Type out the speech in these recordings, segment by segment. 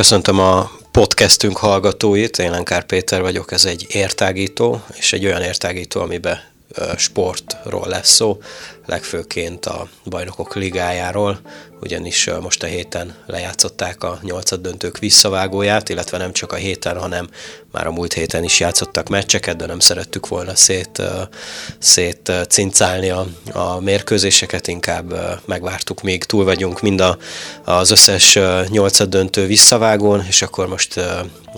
Köszöntöm a podcastünk hallgatóit, én Lenkár Péter vagyok, ez egy értágító, és egy olyan értágító, amiben sportról lesz szó, legfőként a bajnokok ligájáról, ugyanis most a héten lejátszották a nyolcad döntők visszavágóját, illetve nem csak a héten, hanem már a múlt héten is játszottak meccseket, de nem szerettük volna szét, szét cincálni a, a mérkőzéseket, inkább megvártuk, még túl vagyunk mind a, az összes nyolcad döntő visszavágón, és akkor most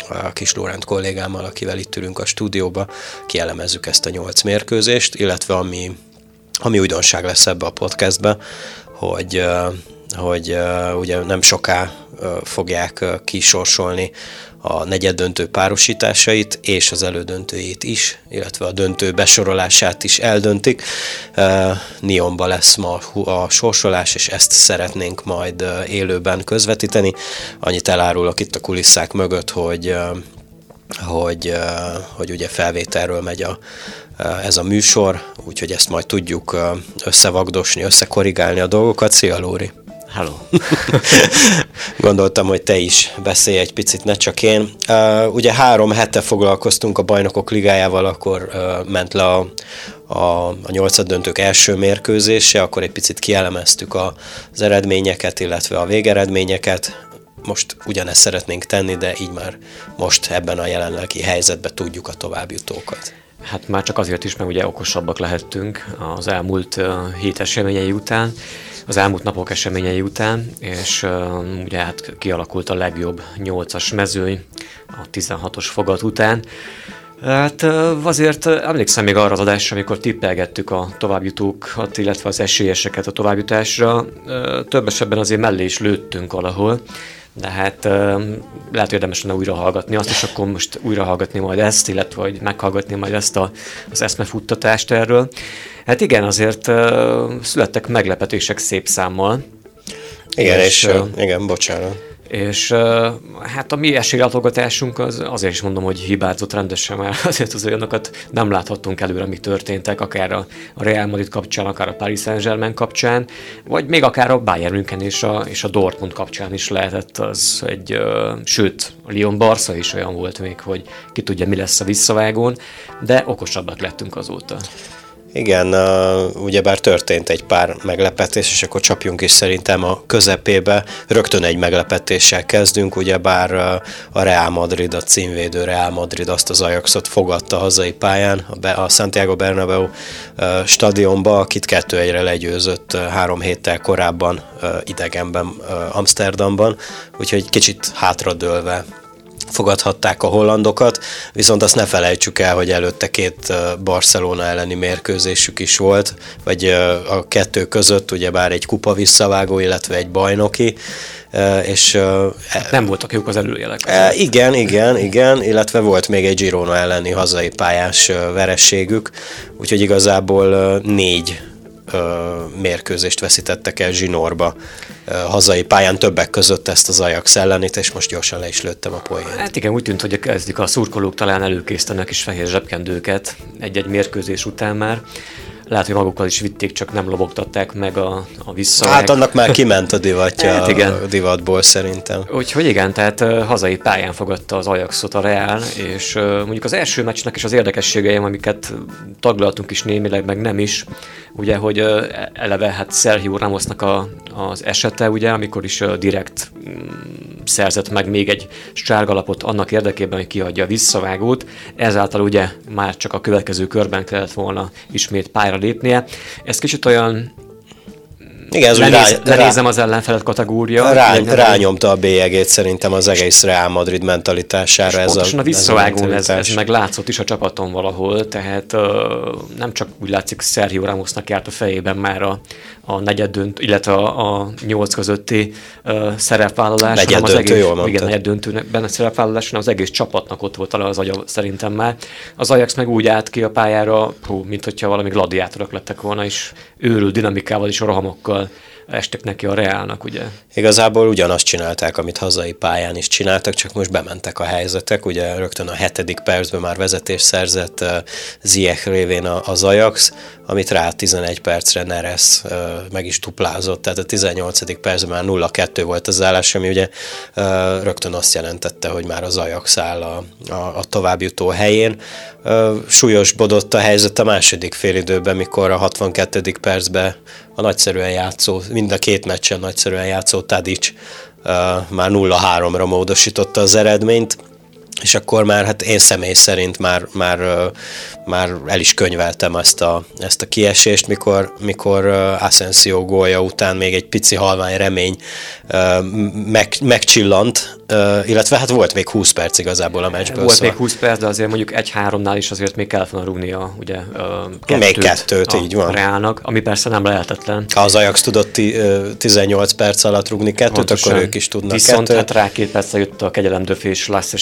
a kis Lórend kollégámmal, akivel itt ülünk a stúdióba, kielemezzük ezt a nyolc mérkőzést, illetve ami, ami újdonság lesz ebbe a podcastbe, hogy hogy ugye nem soká fogják kisorsolni a negyed döntő párosításait és az elődöntőjét is, illetve a döntő besorolását is eldöntik. Nionba lesz ma a sorsolás, és ezt szeretnénk majd élőben közvetíteni. Annyit elárulok itt a kulisszák mögött, hogy hogy, hogy ugye felvételről megy a, ez a műsor, úgyhogy ezt majd tudjuk összevagdosni, összekorrigálni a dolgokat. Szia Lóri! Hello! Gondoltam, hogy te is beszélj egy picit, ne csak én. Uh, ugye három hete foglalkoztunk a bajnokok ligájával, akkor uh, ment le a, a, a nyolcad döntők első mérkőzése, akkor egy picit kielemeztük a, az eredményeket, illetve a végeredményeket. Most ugyanezt szeretnénk tenni, de így már most ebben a jelenlegi helyzetben tudjuk a továbbjutókat. Hát már csak azért is, mert ugye okosabbak lehettünk az elmúlt hét eseményei után, az elmúlt napok eseményei után, és uh, ugye hát kialakult a legjobb 8-as mezőny a 16-os fogat után. Hát azért emlékszem még arra az adásra, amikor tippelgettük a továbbjutókat, illetve az esélyeseket a továbbjutásra. Több esetben azért mellé is lőttünk valahol, de hát lehet érdemes lenne újra hallgatni azt, és akkor most újra hallgatni majd ezt, illetve hogy meghallgatni majd ezt a, az eszmefuttatást erről. Hát igen, azért születtek meglepetések szép számmal. Igen, és, és uh, igen, bocsánat. És hát a mi esélylátogatásunk az, azért is mondom, hogy hibázott rendesen, mert azért az olyanokat nem láthattunk előre, mi történtek, akár a, a Real Madrid kapcsán, akár a Paris Saint-Germain kapcsán, vagy még akár a Bayern München és a, és a Dortmund kapcsán is lehetett az egy, sőt, a Lyon Barca is olyan volt még, hogy ki tudja, mi lesz a visszavágón, de okosabbak lettünk azóta. Igen, ugyebár történt egy pár meglepetés, és akkor csapjunk is szerintem a közepébe. Rögtön egy meglepetéssel kezdünk, ugyebár a Real Madrid, a címvédő Real Madrid azt az Ajaxot fogadta hazai pályán, a Santiago Bernabeu stadionba, akit kettő egyre legyőzött három héttel korábban idegenben Amsterdamban, úgyhogy kicsit hátradőlve fogadhatták a hollandokat, viszont azt ne felejtsük el, hogy előtte két Barcelona elleni mérkőzésük is volt, vagy a kettő között ugyebár egy kupa visszavágó, illetve egy bajnoki, és... Hát nem voltak jók az előjelek. E, igen, igen, igen, illetve volt még egy Girona elleni hazai pályás verességük, úgyhogy igazából négy mérkőzést veszítettek el Zsinorba hazai pályán többek között ezt az Ajax ellenét, és most gyorsan le is lőttem a poént. Hát igen, úgy tűnt, hogy kezdik a szurkolók talán előkészítenek is fehér zsebkendőket egy-egy mérkőzés után már. Lehet, hogy magukkal is vitték, csak nem lobogtatták meg a, a vissza. Hát annak már kiment a divatja hát igen. a divatból szerintem. Úgyhogy igen, tehát hazai pályán fogadta az Ajaxot a Real, és mondjuk az első meccsnek is az érdekességei, amiket taglaltunk is némileg, meg nem is, ugye, hogy eleve hát Sergio Ramosnak a, az esete, ugye, amikor is direkt um, szerzett meg még egy sárgalapot annak érdekében, hogy kiadja a visszavágót, ezáltal ugye már csak a következő körben kellett volna ismét pályára lépnie. Ez kicsit olyan Igen, ez lenéz, rá, lenézem rá, az ellenfelet kategória. Rá, rányomta a bélyegét szerintem az egész Real Madrid mentalitására. Ez a, a visszavágón ez, ez, meg látszott is a csapaton valahol, tehát uh, nem csak úgy látszik Sergio Ramosnak járt a fejében már a, a negyed dönt, illetve a, a nyolc közötti uh, szerepvállalás. Negyed döntő, az egész, jól Igen, negyed döntőben a szerepvállalás, hanem az egész csapatnak ott volt az agya szerintem már. Az Ajax meg úgy állt ki a pályára, hú, mint hogyha valami gladiátorok lettek volna, és őrült dinamikával és rohamokkal estek neki a Reálnak, ugye? Igazából ugyanazt csinálták, amit hazai pályán is csináltak, csak most bementek a helyzetek, ugye rögtön a hetedik percben már vezetés szerzett uh, Ziyech révén az Ajax, amit rá 11 percre Neres uh, meg is duplázott, tehát a 18. percben már 0-2 volt az állás, ami ugye uh, rögtön azt jelentette, hogy már az Ajax áll a, a, a továbbjutó helyén. Uh, súlyosbodott a helyzet a második félidőben, mikor a 62. percben a nagyszerűen játszó, mind a két meccsen nagyszerűen játszó Tadic uh, már 0-3-ra módosította az eredményt, és akkor már hát én személy szerint már, már, már el is könyveltem ezt a, ezt a kiesést, mikor, mikor Asensio gólja után még egy pici halvány remény meg, megcsillant, illetve hát volt még 20 perc igazából a meccsből. Volt szóval. még 20 perc, de azért mondjuk egy-háromnál is azért még kellett volna rúgnia, ugye kettőt Még kettőt, így van. Reálnak, ami persze nem lehetetlen. Ha az Ajax tudott 18 perc alatt rúgni kettőt, Pontosan. akkor ők is tudnak Viszont kettőt. hát rá két percre jött a kegyelemdöfés Lasse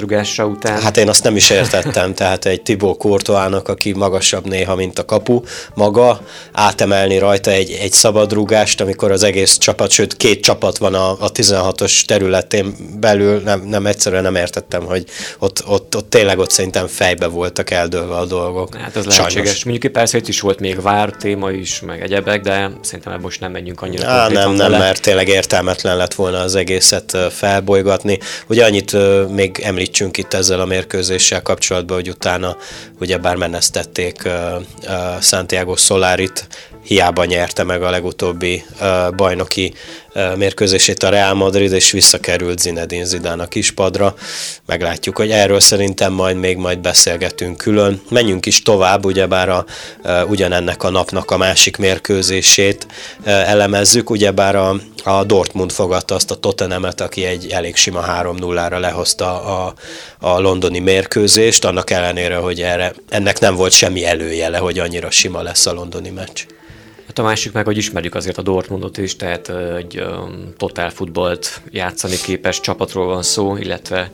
szabadrugása után. Hát én azt nem is értettem, tehát egy Tibó Courtoának, aki magasabb néha, mint a kapu, maga, átemelni rajta egy, egy szabadrugást, amikor az egész csapat, sőt két csapat van a, a 16-os területén belül, nem, nem egyszerűen nem értettem, hogy ott, ott, ott tényleg ott szerintem fejbe voltak eldőlve a dolgok. Hát ez lehetséges. Mondjuk persze itt is volt még vár téma is, meg egyebek, de szerintem most nem menjünk annyira. Á, nem, nem, mert tényleg értelmetlen lett volna az egészet felbolygatni. Ugye annyit még említsünk itt ezzel a mérkőzéssel kapcsolatban, hogy utána ugyebár menesztették uh, uh, Santiago Solarit, hiába nyerte meg a legutóbbi uh, bajnoki uh, mérkőzését a Real Madrid, és visszakerült Zinedine Zidane a kispadra. Meglátjuk, hogy erről szerintem majd még majd beszélgetünk külön. Menjünk is tovább, ugyebár a, uh, ugyanennek a napnak a másik mérkőzését uh, elemezzük, ugyebár a, a Dortmund fogadta azt a Tottenhamet, aki egy elég sima 3-0-ra lehozta a, a londoni mérkőzést, annak ellenére, hogy erre, ennek nem volt semmi előjele, hogy annyira sima lesz a londoni meccs. Hát a másik meg, hogy ismerjük azért a Dortmundot is, tehát egy um, totál futballt játszani képes csapatról van szó, illetve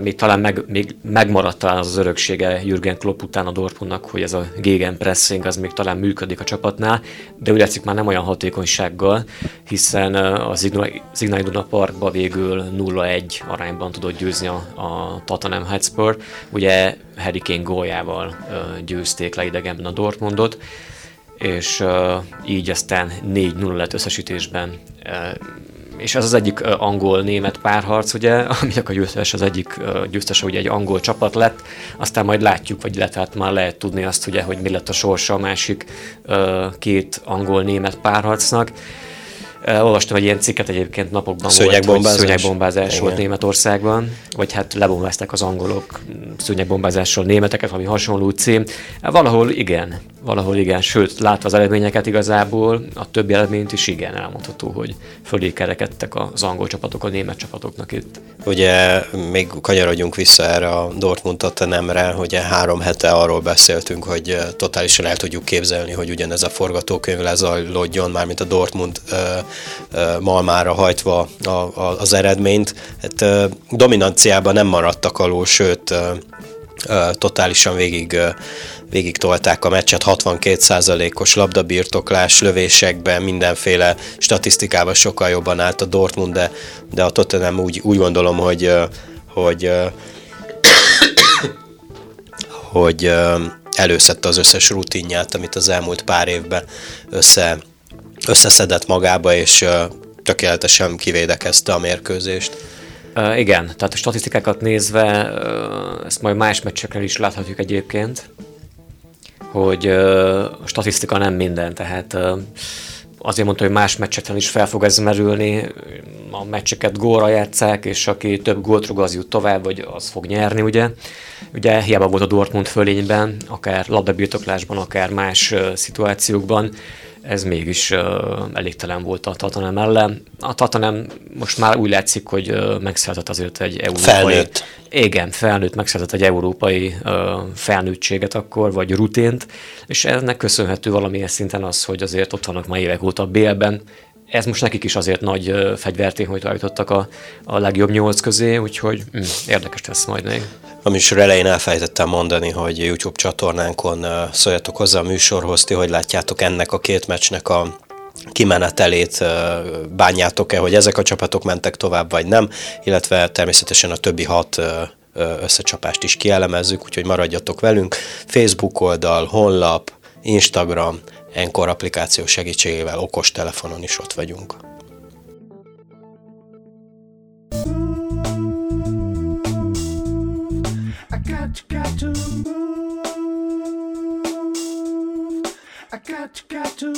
még talán meg, még megmaradt talán az, az öröksége Jürgen Klopp után a Dortmundnak, hogy ez a gegenpressing az még talán működik a csapatnál, de úgy látszik már nem olyan hatékonysággal, hiszen az Signal Iduna Parkba végül 0-1 arányban tudott győzni a, a Tottenham Hotspur, ugye Harry Kane góljával győzték le idegenben a Dortmundot, és így aztán 4-0 lett összesítésben és ez az egyik angol-német párharc, ugye, aminek a győztes az egyik győztese ugye egy angol csapat lett, aztán majd látjuk, vagy illetve hát már lehet tudni azt, ugye, hogy mi lett a sorsa a másik két angol-német párharcnak. Olvastam egy ilyen cikket egyébként napokban volt, hogy szőnyegbombázás volt Németországban, vagy hát lebombázták az angolok szőnyegbombázásról németeket, valami hasonló cím. Valahol igen, valahol igen, sőt, látva az eredményeket igazából, a többi eredményt is igen, elmondható, hogy fölé kerekedtek az angol csapatok a német csapatoknak itt. Ugye még kanyarodjunk vissza erre a Dortmund Tottenhamre, ugye három hete arról beszéltünk, hogy totálisan el tudjuk képzelni, hogy ugyanez a forgatókönyv lezajlódjon, mármint a Dortmund uh, malmára hajtva a, a, az eredményt. Hát, dominanciában nem maradtak alól, sőt, totálisan végig, végig tolták a meccset, 62%-os labdabirtoklás, lövésekben, mindenféle statisztikában sokkal jobban állt a Dortmund, de, de a Tottenham úgy, úgy gondolom, hogy, hogy, hogy előszedte az összes rutinját, amit az elmúlt pár évben össze, összeszedett magába, és tökéletesen kivédekezte a mérkőzést. Uh, igen, tehát a statisztikákat nézve, uh, ezt majd más meccsekre is láthatjuk egyébként, hogy a statisztika nem minden, tehát uh, azért mondta, hogy más meccseken is fel fog ez merülni, a meccseket gólra játszák, és aki több gólt rúg, az jut tovább, vagy az fog nyerni, ugye. Ugye hiába volt a Dortmund fölényben, akár labdabirtoklásban, akár más uh, szituációkban, ez mégis uh, elégtelen volt a Tatanem ellen. A Tatanem most már úgy látszik, hogy uh, megszerzett azért egy európai... Felnőtt. Igen, felnőtt, megszerzett egy európai uh, felnőttséget akkor, vagy rutént, és ennek köszönhető valamilyen szinten az, hogy azért ott vannak ma évek óta Bélben, ez most nekik is azért nagy fegyvertény, hogy eljutottak a, a legjobb nyolc közé, úgyhogy hm, érdekes lesz majd még. A műsor elején elfelejtettem mondani, hogy YouTube csatornánkon szóljatok hozzá a műsorhoz, ti hogy látjátok ennek a két meccsnek a kimenetelét bánjátok-e, hogy ezek a csapatok mentek tovább, vagy nem, illetve természetesen a többi hat összecsapást is kielemezzük, úgyhogy maradjatok velünk. Facebook oldal, honlap, Instagram, Encore applikáció segítségével okos telefonon is ott vagyunk. I got, got to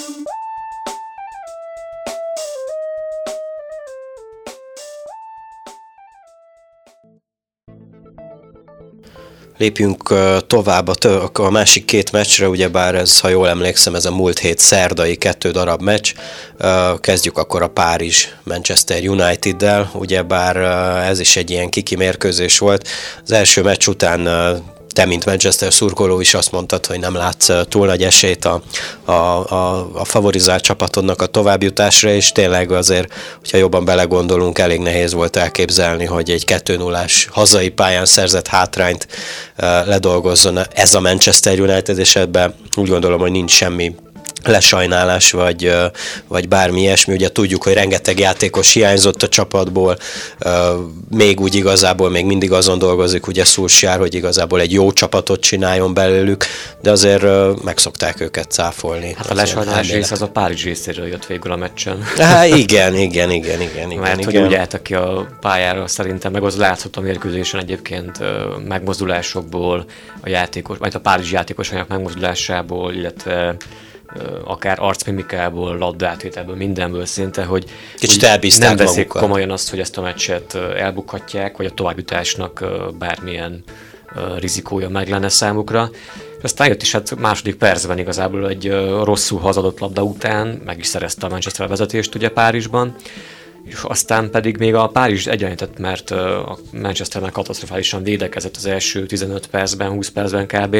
Lépjünk tovább a, a másik két meccsre, ugyebár ez, ha jól emlékszem, ez a múlt hét szerdai kettő darab meccs. Kezdjük akkor a Párizs Manchester United-del, ugyebár ez is egy ilyen kiki mérkőzés volt. Az első meccs után te, mint Manchester szurkoló is azt mondtad, hogy nem látsz túl nagy esélyt a, a, a, a favorizált csapatodnak a továbbjutásra, és tényleg azért, hogyha jobban belegondolunk, elég nehéz volt elképzelni, hogy egy 2 0 hazai pályán szerzett hátrányt uh, ledolgozzon ez a Manchester United, és ebben úgy gondolom, hogy nincs semmi lesajnálás, vagy, vagy bármi ilyesmi. Ugye tudjuk, hogy rengeteg játékos hiányzott a csapatból, még úgy igazából még mindig azon dolgozik, ugye Szulsjár, hogy igazából egy jó csapatot csináljon belőlük, de azért megszokták őket cáfolni. Hát a lesajnálás rész az a Párizs részéről jött végül a meccsen. Hát igen, igen, igen, igen. igen Mert igen. hogy úgy álltak ki a pályára szerintem, meg az látszott a mérkőzésen egyébként megmozdulásokból, a játékos, vagy a Párizs játékosainak megmozdulásából, illetve akár arcmimikából, labdaátvételből, mindenből szinte, hogy Kicsit nem veszik magukat. komolyan azt, hogy ezt a meccset elbukhatják, vagy a továbbjutásnak bármilyen rizikója meg lenne számukra. És aztán jött is hát második percben igazából egy rosszul hazadott labda után, meg is szerezte a Manchester vezetést ugye Párizsban, és aztán pedig még a Párizs egyenlített, mert a Manchesternek katasztrofálisan védekezett az első 15 percben, 20 percben kb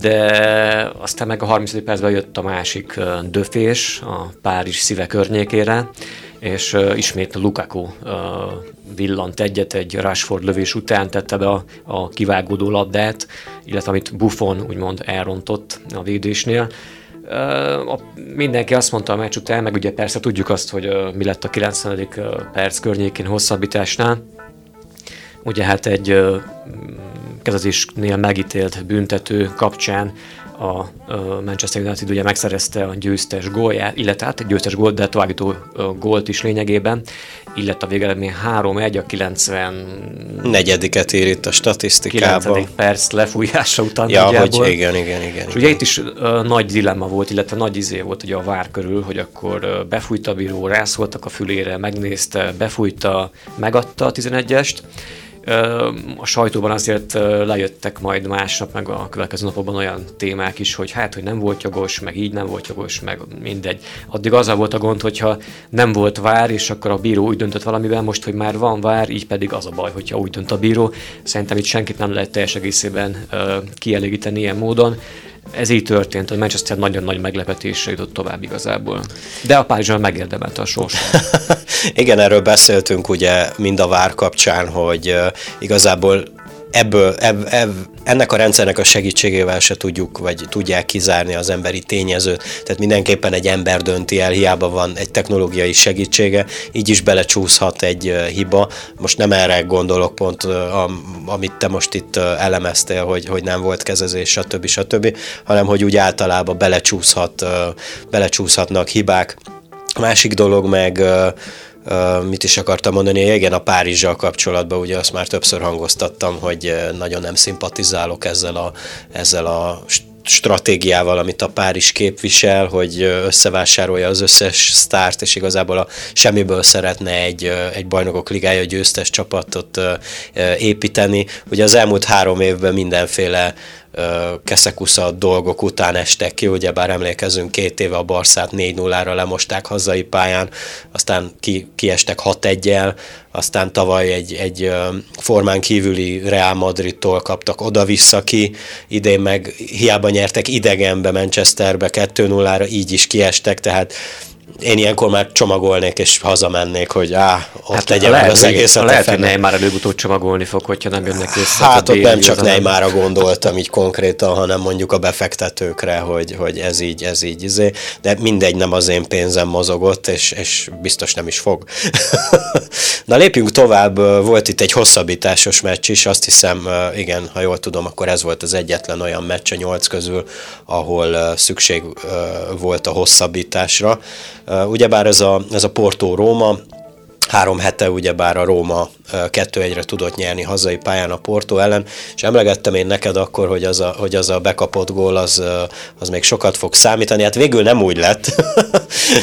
de aztán meg a 30. percben jött a másik döfés a Párizs szíve környékére, és ismét Lukaku villant egyet egy Rashford lövés után, tette be a, a kivágódó labdát, illetve amit Buffon úgymond elrontott a védésnél. A, mindenki azt mondta a meccs után, meg ugye persze tudjuk azt, hogy mi lett a 90. perc környékén hosszabbításnál. Ugye hát egy kezdetésnél megítélt büntető kapcsán a Manchester United ugye megszerezte a győztes gólját, illetve hát egy győztes gólt, de továbbító gólt is lényegében, illetve a végeredmény 3-1 a 90... Negyediket ér itt a statisztikában. 9. perc lefújása után ja, nagyjából. hogy igen, igen, igen. És ugye itt is uh, nagy dilemma volt, illetve nagy izé volt ugye a vár körül, hogy akkor uh, befújta a bíró, rászóltak a fülére, megnézte, befújta, megadta a 11-est, a sajtóban azért lejöttek majd másnap, meg a következő napokban olyan témák is, hogy hát, hogy nem volt jogos, meg így nem volt jogos, meg mindegy. Addig azzal volt a gond, hogyha nem volt vár, és akkor a bíró úgy döntött valamiben, most, hogy már van vár, így pedig az a baj, hogyha úgy dönt a bíró. Szerintem itt senkit nem lehet teljes egészében kielégíteni ilyen módon ez így történt, hogy Manchester nagyon nagy meglepetésre jutott tovább igazából. De a Párizsban megérdemelte a sors. Igen, erről beszéltünk ugye mind a vár kapcsán, hogy igazából ebből, eb, eb, ennek a rendszernek a segítségével se tudjuk, vagy tudják kizárni az emberi tényezőt. Tehát mindenképpen egy ember dönti el, hiába van egy technológiai segítsége, így is belecsúszhat egy hiba. Most nem erre gondolok pont, amit te most itt elemeztél, hogy, hogy nem volt kezezés, stb. stb., hanem hogy úgy általában belecsúszhat, belecsúszhatnak hibák. A másik dolog meg mit is akartam mondani, igen, a Párizsal kapcsolatban ugye azt már többször hangoztattam, hogy nagyon nem szimpatizálok ezzel a, ezzel a stratégiával, amit a Párizs képvisel, hogy összevásárolja az összes sztárt, és igazából a semmiből szeretne egy, egy bajnokok ligája győztes csapatot építeni. Ugye az elmúlt három évben mindenféle keszekusza dolgok után estek ki, ugyebár emlékezünk két éve a Barszát 4-0-ra lemosták hazai pályán, aztán ki, kiestek 6-1-el, aztán tavaly egy, egy formán kívüli Real Madridtól kaptak oda-vissza ki, idén meg hiába nyertek idegenbe Manchesterbe 2-0-ra, így is kiestek, tehát én ilyenkor már csomagolnék és hazamennék, hogy á, ott hát legyen lehet, az egész. Lehet, hogy Neymar előbb-utóbb csomagolni fog, hogyha nem jönnek vissza. Hát ott nem csak Neymarra gondoltam így konkrétan, hanem mondjuk a befektetőkre, hogy, hogy ez így, ez így, izé. de mindegy, nem az én pénzem mozogott, és, és biztos nem is fog. Na lépjünk tovább, volt itt egy hosszabbításos meccs is, azt hiszem, igen, ha jól tudom, akkor ez volt az egyetlen olyan meccs a nyolc közül, ahol szükség volt a hosszabbításra. Ugyebár ez a, ez a Porto-Róma, három hete ugyebár a Róma 2-1-re tudott nyerni hazai pályán a Porto ellen, és emlegettem én neked akkor, hogy az a, hogy az a bekapott gól az, az még sokat fog számítani, hát végül nem úgy lett.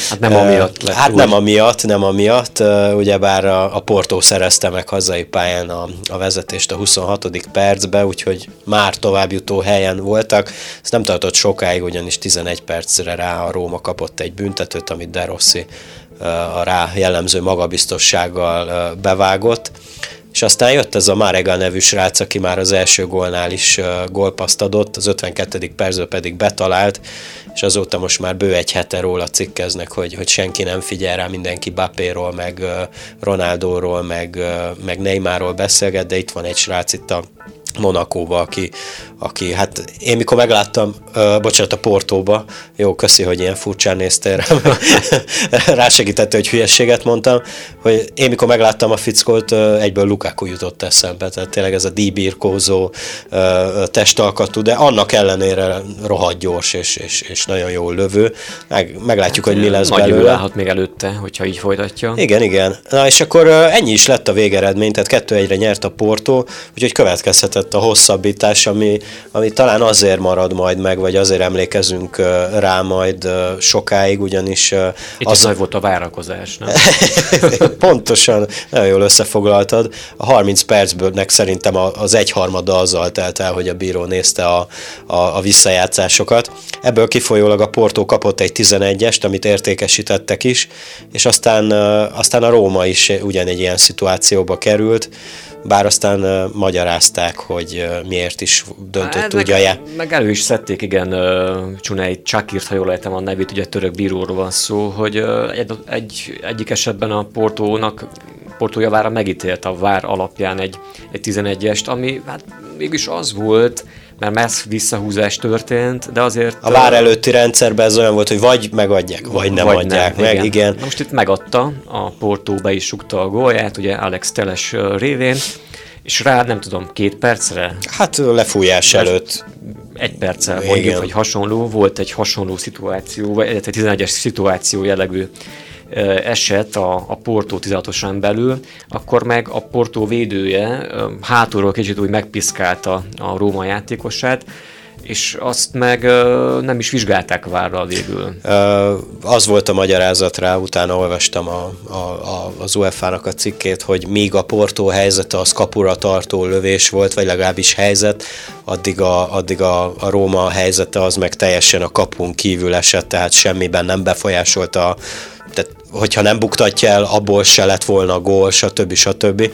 Hát nem amiatt lett Hát úgy. nem amiatt, nem amiatt, ugyebár a, a Porto szerezte meg hazai pályán a, a vezetést a 26. percbe, úgyhogy már továbbjutó helyen voltak. Ez nem tartott sokáig, ugyanis 11 percre rá a Róma kapott egy büntetőt, amit De Rossi a rá jellemző magabiztossággal bevágott, és aztán jött ez a Márega nevű srác, aki már az első gólnál is gólpaszt adott, az 52. percben pedig betalált, és azóta most már bő egy hete róla cikkeznek, hogy, hogy senki nem figyel rá, mindenki Bappéról, meg Ronaldóról, meg, meg Neymarról beszélget, de itt van egy srác itt a Monakóba, aki, aki, hát én mikor megláttam, uh, bocsánat, a Portóba, jó, köszi, hogy ilyen furcsán néztél rá, rásegítette, hogy hülyességet mondtam, hogy én mikor megláttam a fickót, uh, egyből Lukaku jutott eszembe, tehát tényleg ez a díbírkózó uh, testalkatú, de annak ellenére rohadt gyors és, és, és nagyon jó lövő. Meg, meglátjuk, hát, hogy mi lesz nagy belőle. állhat még előtte, hogyha így folytatja. Igen, igen. Na és akkor uh, ennyi is lett a végeredmény, tehát kettő egyre nyert a Porto, úgyhogy következhetett a hosszabbítás, ami ami talán azért marad majd meg, vagy azért emlékezünk rá majd sokáig, ugyanis... Itt az nagy volt a várakozás, nem? Pontosan, nagyon jól összefoglaltad. A 30 percbőlnek szerintem az egyharmada azzal telt el, hogy a bíró nézte a, a, a visszajátszásokat. Ebből kifolyólag a Porto kapott egy 11-est, amit értékesítettek is, és aztán, aztán a Róma is ugyanegy ilyen szituációba került bár aztán uh, magyarázták, hogy uh, miért is döntött hát, úgy meg, meg elő is szedték, igen, uh, Csunei Csakírt, ha jól ejtem a nevét, ugye török bíróról van szó, hogy uh, egy, egy, egyik esetben a Portónak Porto javára megítélt a vár alapján egy, egy 11-est, ami hát mégis az volt, mert messz visszahúzás történt, de azért... A vár előtti rendszerben ez olyan volt, hogy vagy megadják, vagy nem vagy adják nem, meg, igen. igen. Na most itt megadta, a Porto be is sukta a gólját, ugye Alex Teles révén, és rá nem tudom, két percre? Hát lefújás előtt. Egy perccel mondjuk, hogy hasonló, volt egy hasonló szituáció, vagy egy 11-es szituáció jellegű eset a, a Porto 16-osan belül, akkor meg a Porto védője hátulról kicsit úgy megpiszkálta a Róma játékosát, és azt meg nem is vizsgálták várra végül. Az volt a magyarázat rá, utána olvastam a, a, a, az UEFA-nak a cikkét, hogy míg a Porto helyzete az kapura tartó lövés volt, vagy legalábbis helyzet, addig a, addig a, a Róma helyzete az meg teljesen a kapun kívül esett, tehát semmiben nem befolyásolta tehát hogyha nem buktatja el, abból se lett volna gól, stb. stb.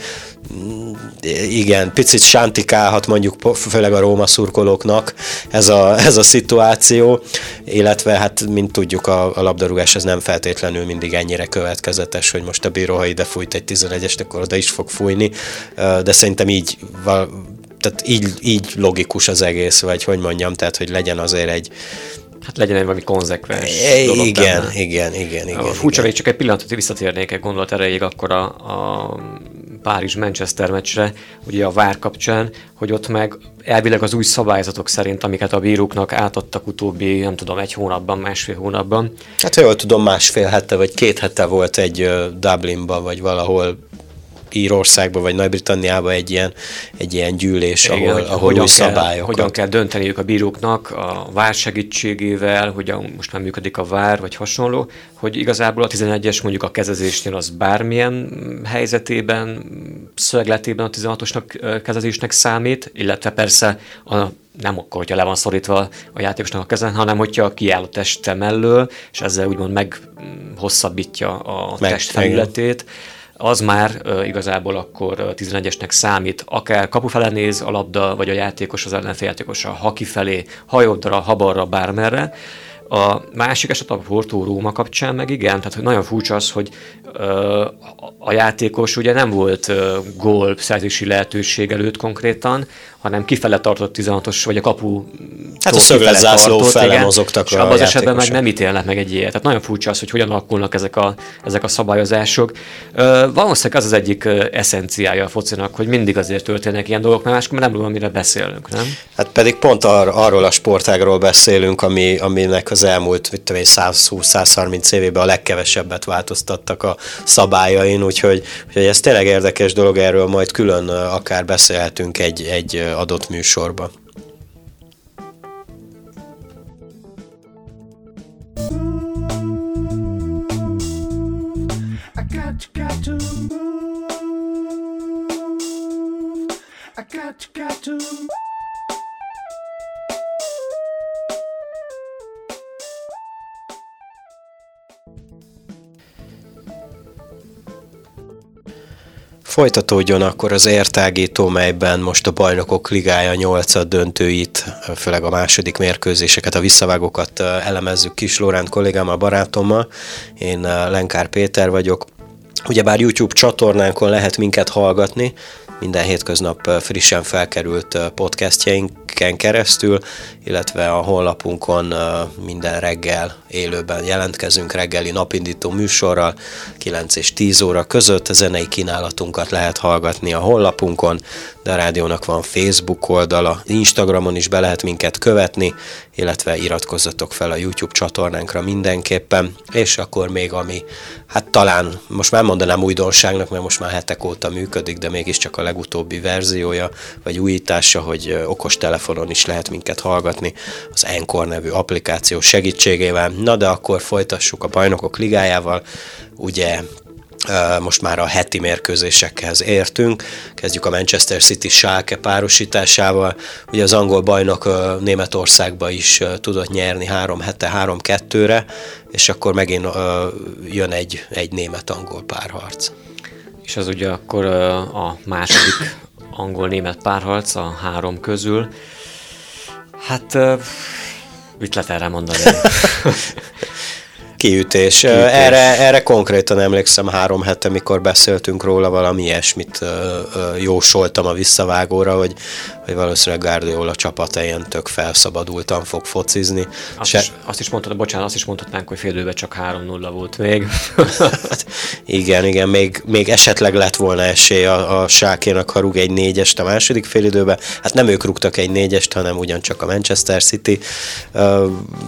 Igen, picit sántikálhat mondjuk főleg a Róma szurkolóknak ez a, ez a szituáció, illetve hát, mint tudjuk, a, a labdarúgás ez nem feltétlenül mindig ennyire következetes, hogy most a bíró, ha ide fújt egy 11-est, akkor oda is fog fújni, de szerintem így tehát így, így logikus az egész, vagy hogy mondjam, tehát hogy legyen azért egy, Hát legyen egy valami konzekvens e, igen, igen, igen, igen, igen. Furcsa, még csak egy pillanatot visszatérnék egy gondolat erejéig akkor a, a Párizs-Manchester meccsre, ugye a vár kapcsán, hogy ott meg elvileg az új szabályzatok szerint, amiket a bíróknak átadtak utóbbi, nem tudom, egy hónapban, másfél hónapban. Hát jól tudom, másfél hete vagy két hete volt egy Dublinban, vagy valahol Írországban vagy Nagy-Britanniában egy ilyen, egy ilyen gyűlés, Igen, ahol, ahol hogyan új kell, szabályokat. Hogyan kell dönteniük a bíróknak a vár segítségével, hogyan most már működik a vár, vagy hasonló, hogy igazából a 11-es mondjuk a kezezésnél az bármilyen helyzetében, szögletében a 16-osnak kezezésnek számít, illetve persze a nem akkor, hogyha le van szorítva a játékosnak a kezen, hanem hogyha kiáll a teste mellől, és ezzel úgymond meghosszabbítja a meg, test felületét, az már uh, igazából akkor 11-esnek számít, akár kapufele néz a labda, vagy a játékos az ellenfél játékos a ha kifelé, ha jobbra, ha balra, bármerre, a másik eset a Porto Róma kapcsán meg igen, tehát nagyon furcsa az, hogy a játékos ugye nem volt gól szerzési lehetőség előtt konkrétan, hanem kifele tartott 16-os, vagy a kapu Hát a szöglet zászló fele mozogtak és abban az esetben meg nem ítélnek meg egy ilyet. Tehát nagyon furcsa az, hogy hogyan alakulnak ezek a, ezek a szabályozások. Ö, valószínűleg az az egyik eszenciája a focinak, hogy mindig azért történnek ilyen dolgok, mert máskor nem tudom, mire beszélünk, nem? Hát pedig pont ar- arról a sportágról beszélünk, ami, aminek az elmúlt 120-130 évében a legkevesebbet változtattak a szabályain, úgyhogy, úgyhogy ez tényleg érdekes dolog, erről majd külön akár beszélhetünk egy, egy adott műsorba. got, got to Folytatódjon akkor az értágító, melyben most a bajnokok ligája 8 döntőit, főleg a második mérkőzéseket, a visszavágókat elemezzük Kis Lóránt kollégámmal, barátommal. Én Lenkár Péter vagyok. Ugyebár YouTube csatornánkon lehet minket hallgatni, minden hétköznap frissen felkerült podcastjainken keresztül, illetve a honlapunkon minden reggel élőben jelentkezünk reggeli napindító műsorral, 9 és 10 óra között. A zenei kínálatunkat lehet hallgatni a honlapunkon, de a rádiónak van Facebook oldala, Instagramon is be lehet minket követni, illetve iratkozzatok fel a YouTube csatornánkra mindenképpen, és akkor még ami, hát talán most már mondanám újdonságnak, mert most már hetek óta működik, de mégiscsak a legutóbbi verziója, vagy újítása, hogy okos telefonon is lehet minket hallgatni az Encore nevű applikáció segítségével. Na de akkor folytassuk a bajnokok ligájával, ugye most már a heti mérkőzésekhez értünk. Kezdjük a Manchester City Schalke párosításával. Ugye az angol bajnok Németországba is tudott nyerni három hete, három kettőre, és akkor megint jön egy, egy német-angol párharc. És az ugye akkor a második angol-német párharc a három közül. Hát mit lehet erre mondani? Kiütés. Kiütés. Erre, erre konkrétan emlékszem három hete, mikor beszéltünk róla, valami ilyesmit jósoltam a visszavágóra, hogy, hogy valószínűleg Guardiola csapat ilyen tök felszabadultan fog focizni. Azt, Se... is, azt is mondtad, bocsánat, azt is mondhatnánk, hogy fél csak 3-0 volt még. igen, igen, még, még esetleg lett volna esély a, a Sákénak, ha rúg egy négyest a második félidőbe. Hát nem ők rúgtak egy négyest, hanem ugyancsak a Manchester City.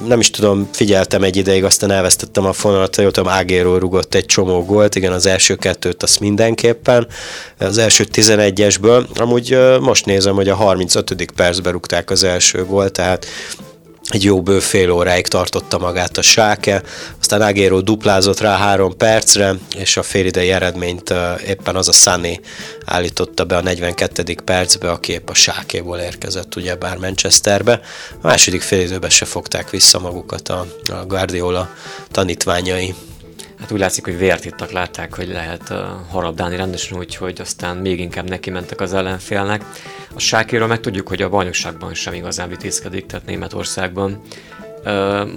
Nem is tudom, figyeltem egy ideig, aztán elvesztettem vesztettem a fonalat, jól tudom, Ágéról rugott egy csomó gólt, igen, az első kettőt azt mindenképpen, az első 11-esből, amúgy most nézem, hogy a 35. percben rúgták az első gólt, tehát egy jó bő fél óráig tartotta magát a sáke, aztán Agéro duplázott rá három percre, és a félidei eredményt éppen az a Sunny állította be a 42. percbe, aki épp a sákéból érkezett, ugyebár Manchesterbe. A második félidőben se fogták vissza magukat a, a Guardiola tanítványai. Hát úgy látszik, hogy vért ittak, látták, hogy lehet uh, harabdálni rendesen, úgyhogy aztán még inkább neki mentek az ellenfélnek. A sákéről meg tudjuk, hogy a bajnokságban sem igazán vitézkedik, tehát Németországban. Uh,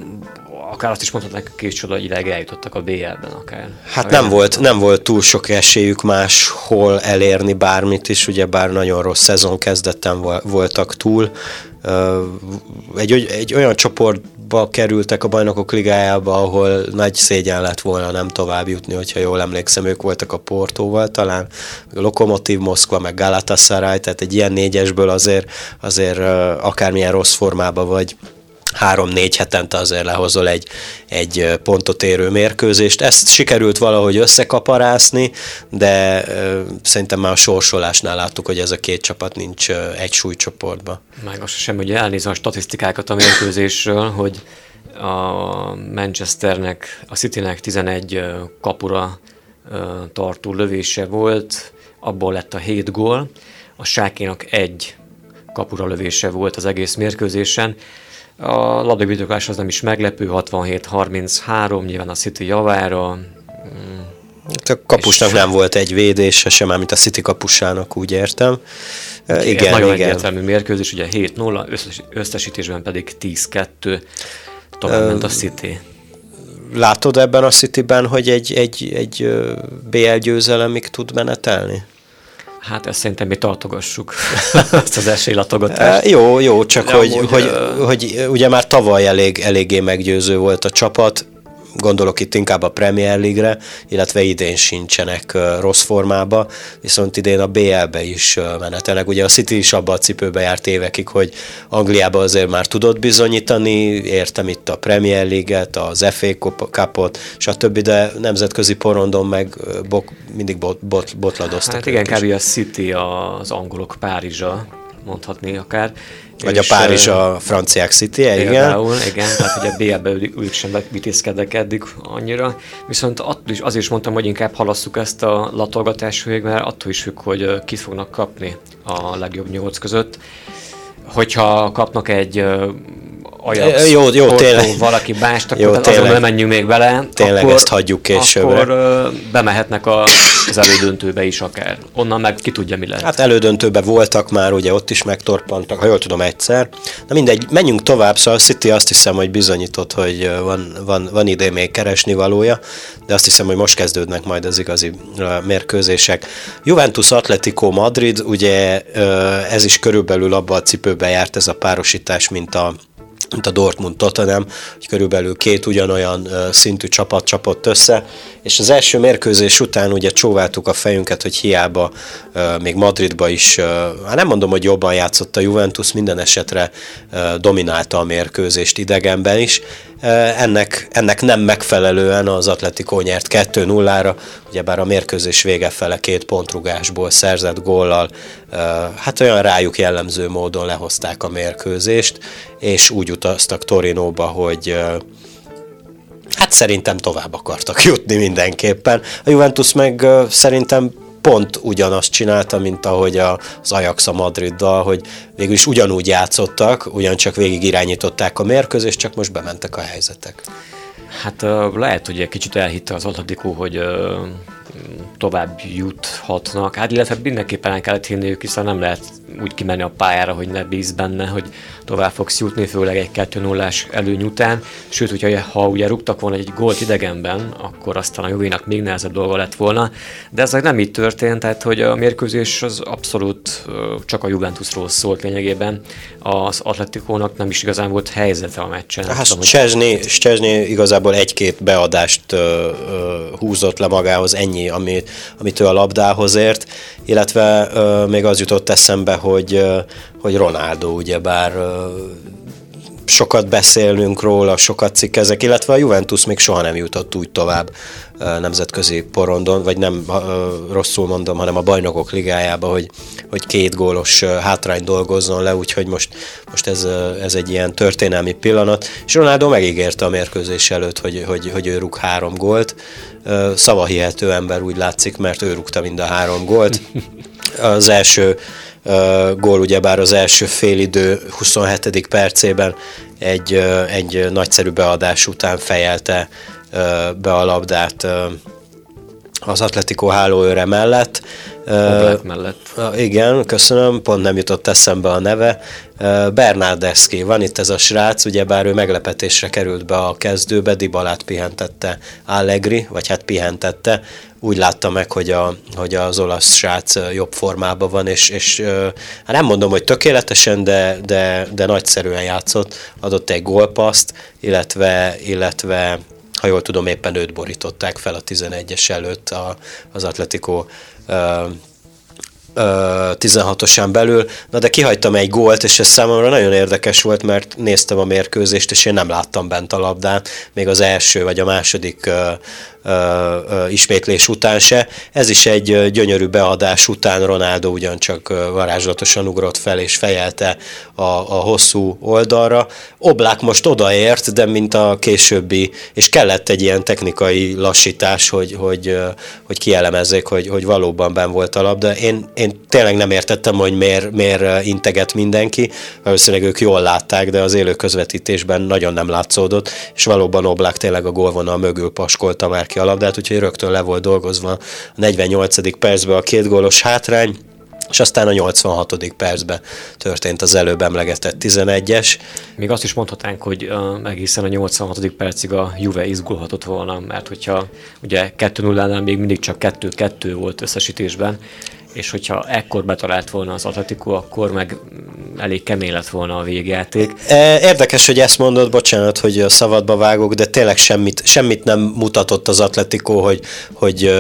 akár azt is mondhatnánk, hogy csoda, hogy ideig eljutottak a BL-ben akár. Hát nem volt, nem volt túl sok esélyük máshol elérni bármit is, ugye bár nagyon rossz szezon kezdetten voltak túl. Egy, egy olyan csoportba kerültek a bajnokok ligájába, ahol nagy szégyen lett volna nem tovább jutni, hogyha jól emlékszem, ők voltak a Portóval talán, a Lokomotív Moszkva, meg Galatasaray, tehát egy ilyen négyesből azért, azért akármilyen rossz formában vagy, három-négy hetente azért lehozol egy, egy pontot érő mérkőzést. Ezt sikerült valahogy összekaparászni, de ö, szerintem már a sorsolásnál láttuk, hogy ez a két csapat nincs ö, egy súlycsoportban. Meg azt sem, hogy elnézem a statisztikákat a mérkőzésről, hogy a Manchesternek, a Citynek 11 kapura tartó lövése volt, abból lett a 7 gól, a Sákénak egy kapura lövése volt az egész mérkőzésen. A labdabirtoklás az nem is meglepő, 67-33, nyilván a City javára. A kapusnak nem volt egy védése sem, mint a City kapusának, úgy értem. Igen, igen nagyon igen. egyértelmű mérkőzés, ugye 7-0, összesítésben pedig 10-2 tovább ment a City. Látod ebben a Cityben, hogy egy, egy, egy BL győzelemig tud menetelni? Hát ezt szerintem mi tartogassuk, ezt az esélylatogatást. jó, jó, csak hogy, hogy, hogy, hogy, ugye már tavaly elég, eléggé meggyőző volt a csapat, gondolok itt inkább a Premier League-re, illetve idén sincsenek rossz formába, viszont idén a BL-be is menetelnek. Ugye a City is abba a cipőbe járt évekig, hogy Angliába azért már tudott bizonyítani, értem itt a Premier League-et, az FA Cup-ot, stb., de nemzetközi porondon meg bok, mindig bot, bot, botladoztak. Hát igen, kb. a City az angolok Párizsa, mondhatni akár. Vagy a Párizs a franciák city -e, igen. Például, igen, tehát hogy a BL-ben ők sem vitézkedek eddig annyira. Viszont attól is, azért is mondtam, hogy inkább halasszuk ezt a latolgatás végig, mert attól is függ, hogy kit fognak kapni a legjobb nyolc között. Hogyha kapnak egy Ajax, jó, jó, Porto, tényleg. valaki más, akkor jó, tényleg. nem menjünk még bele. Tényleg akkor, ezt hagyjuk későbbre. Akkor bemehetnek a, az elődöntőbe is akár. Onnan meg ki tudja, mi lehet. Hát elődöntőbe voltak már, ugye ott is megtorpantak, ha jól tudom egyszer. Na mindegy, menjünk tovább, szóval a City azt hiszem, hogy bizonyított, hogy van, van, van ide még keresni valója, de azt hiszem, hogy most kezdődnek majd az igazi mérkőzések. Juventus Atletico Madrid, ugye ez is körülbelül abba a cipőbe járt ez a párosítás, mint a mint a Dortmund Tottenham, hogy körülbelül két ugyanolyan szintű csapat csapott össze, és az első mérkőzés után ugye csóváltuk a fejünket, hogy hiába még Madridba is, hát nem mondom, hogy jobban játszott a Juventus, minden esetre dominálta a mérkőzést idegenben is, ennek, ennek nem megfelelően az Atletico nyert 2-0-ra, ugyebár a mérkőzés vége fele két pontrugásból szerzett góllal, hát olyan rájuk jellemző módon lehozták a mérkőzést, és úgy utaztak Torinóba, hogy hát szerintem tovább akartak jutni mindenképpen. A Juventus meg szerintem pont ugyanazt csinálta, mint ahogy az Ajax a Madriddal, hogy végül is ugyanúgy játszottak, ugyancsak végig irányították a mérkőzést, csak most bementek a helyzetek. Hát lehet, hogy egy kicsit elhitte az Atletico, hogy tovább juthatnak. Hát illetve mindenképpen el kellett hinniük, hiszen nem lehet úgy kimenni a pályára, hogy ne bíz benne, hogy tovább fogsz jutni, főleg egy 2 0 előny után. Sőt, hogyha ha ugye rúgtak volna egy gólt idegenben, akkor aztán a Jovénak még nehezebb dolga lett volna. De ez nem így történt, tehát hogy a mérkőzés az abszolút csak a Juventusról szólt lényegében. Az Atletikónak nem is igazán volt helyzete a meccsen. Hát Szczesny, igazából egy-két beadást uh, uh, húzott le magához, ennyi, ami, amit ő a labdához ért, illetve még az jutott eszembe, hogy, hogy Ronaldo ugyebár sokat beszélünk róla, sokat cikkezek, illetve a Juventus még soha nem jutott úgy tovább nemzetközi porondon, vagy nem rosszul mondom, hanem a bajnokok ligájába, hogy, hogy két gólos hátrány dolgozzon le, úgyhogy most, most ez, ez egy ilyen történelmi pillanat. És Ronaldo megígérte a mérkőzés előtt, hogy, hogy, hogy ő rúg három gólt. Szavahihető ember úgy látszik, mert ő rúgta mind a három gólt. Az első gól ugyebár az első félidő 27. percében egy, egy nagyszerű beadás után fejelte be a labdát az Atletico hálóőre mellett. Oblak mellett. Uh, igen, köszönöm, pont nem jutott eszembe a neve. Uh, Bernardeszki, van itt ez a srác, ugyebár ő meglepetésre került be a kezdőbe, Dibalát pihentette Allegri, vagy hát pihentette. Úgy látta meg, hogy, a, hogy az olasz srác jobb formában van, és, és hát nem mondom, hogy tökéletesen, de, de, de nagyszerűen játszott, adott egy gólpaszt, illetve, illetve ha jól tudom, éppen őt borították fel a 11-es előtt a, az Atletico 16-osán belül, na de kihagytam egy gólt, és ez számomra nagyon érdekes volt, mert néztem a mérkőzést, és én nem láttam bent a labdán, még az első vagy a második ismétlés után se. Ez is egy gyönyörű beadás után Ronaldo ugyancsak varázslatosan ugrott fel és fejelte a, a hosszú oldalra. Oblák most odaért, de mint a későbbi, és kellett egy ilyen technikai lassítás, hogy, hogy, hogy kielemezzék, hogy, hogy valóban ben volt a labda. Én, én tényleg nem értettem, hogy miért, miért integet mindenki. Valószínűleg ők jól látták, de az élő közvetítésben nagyon nem látszódott, és valóban Oblák tényleg a gólvonal mögül paskolta már ki a labdát, úgyhogy rögtön le volt dolgozva a 48. percben a két gólos hátrány és aztán a 86. percben történt az előbb emlegetett 11-es. Még azt is mondhatnánk, hogy uh, egészen a 86. percig a Juve izgulhatott volna, mert hogyha ugye 2-0-nál még mindig csak 2-2 volt összesítésben, és hogyha ekkor betalált volna az Atletico, akkor meg elég kemény lett volna a végjáték. E, érdekes, hogy ezt mondod, bocsánat, hogy a szabadba vágok, de tényleg semmit, semmit nem mutatott az Atletico, hogy, hogy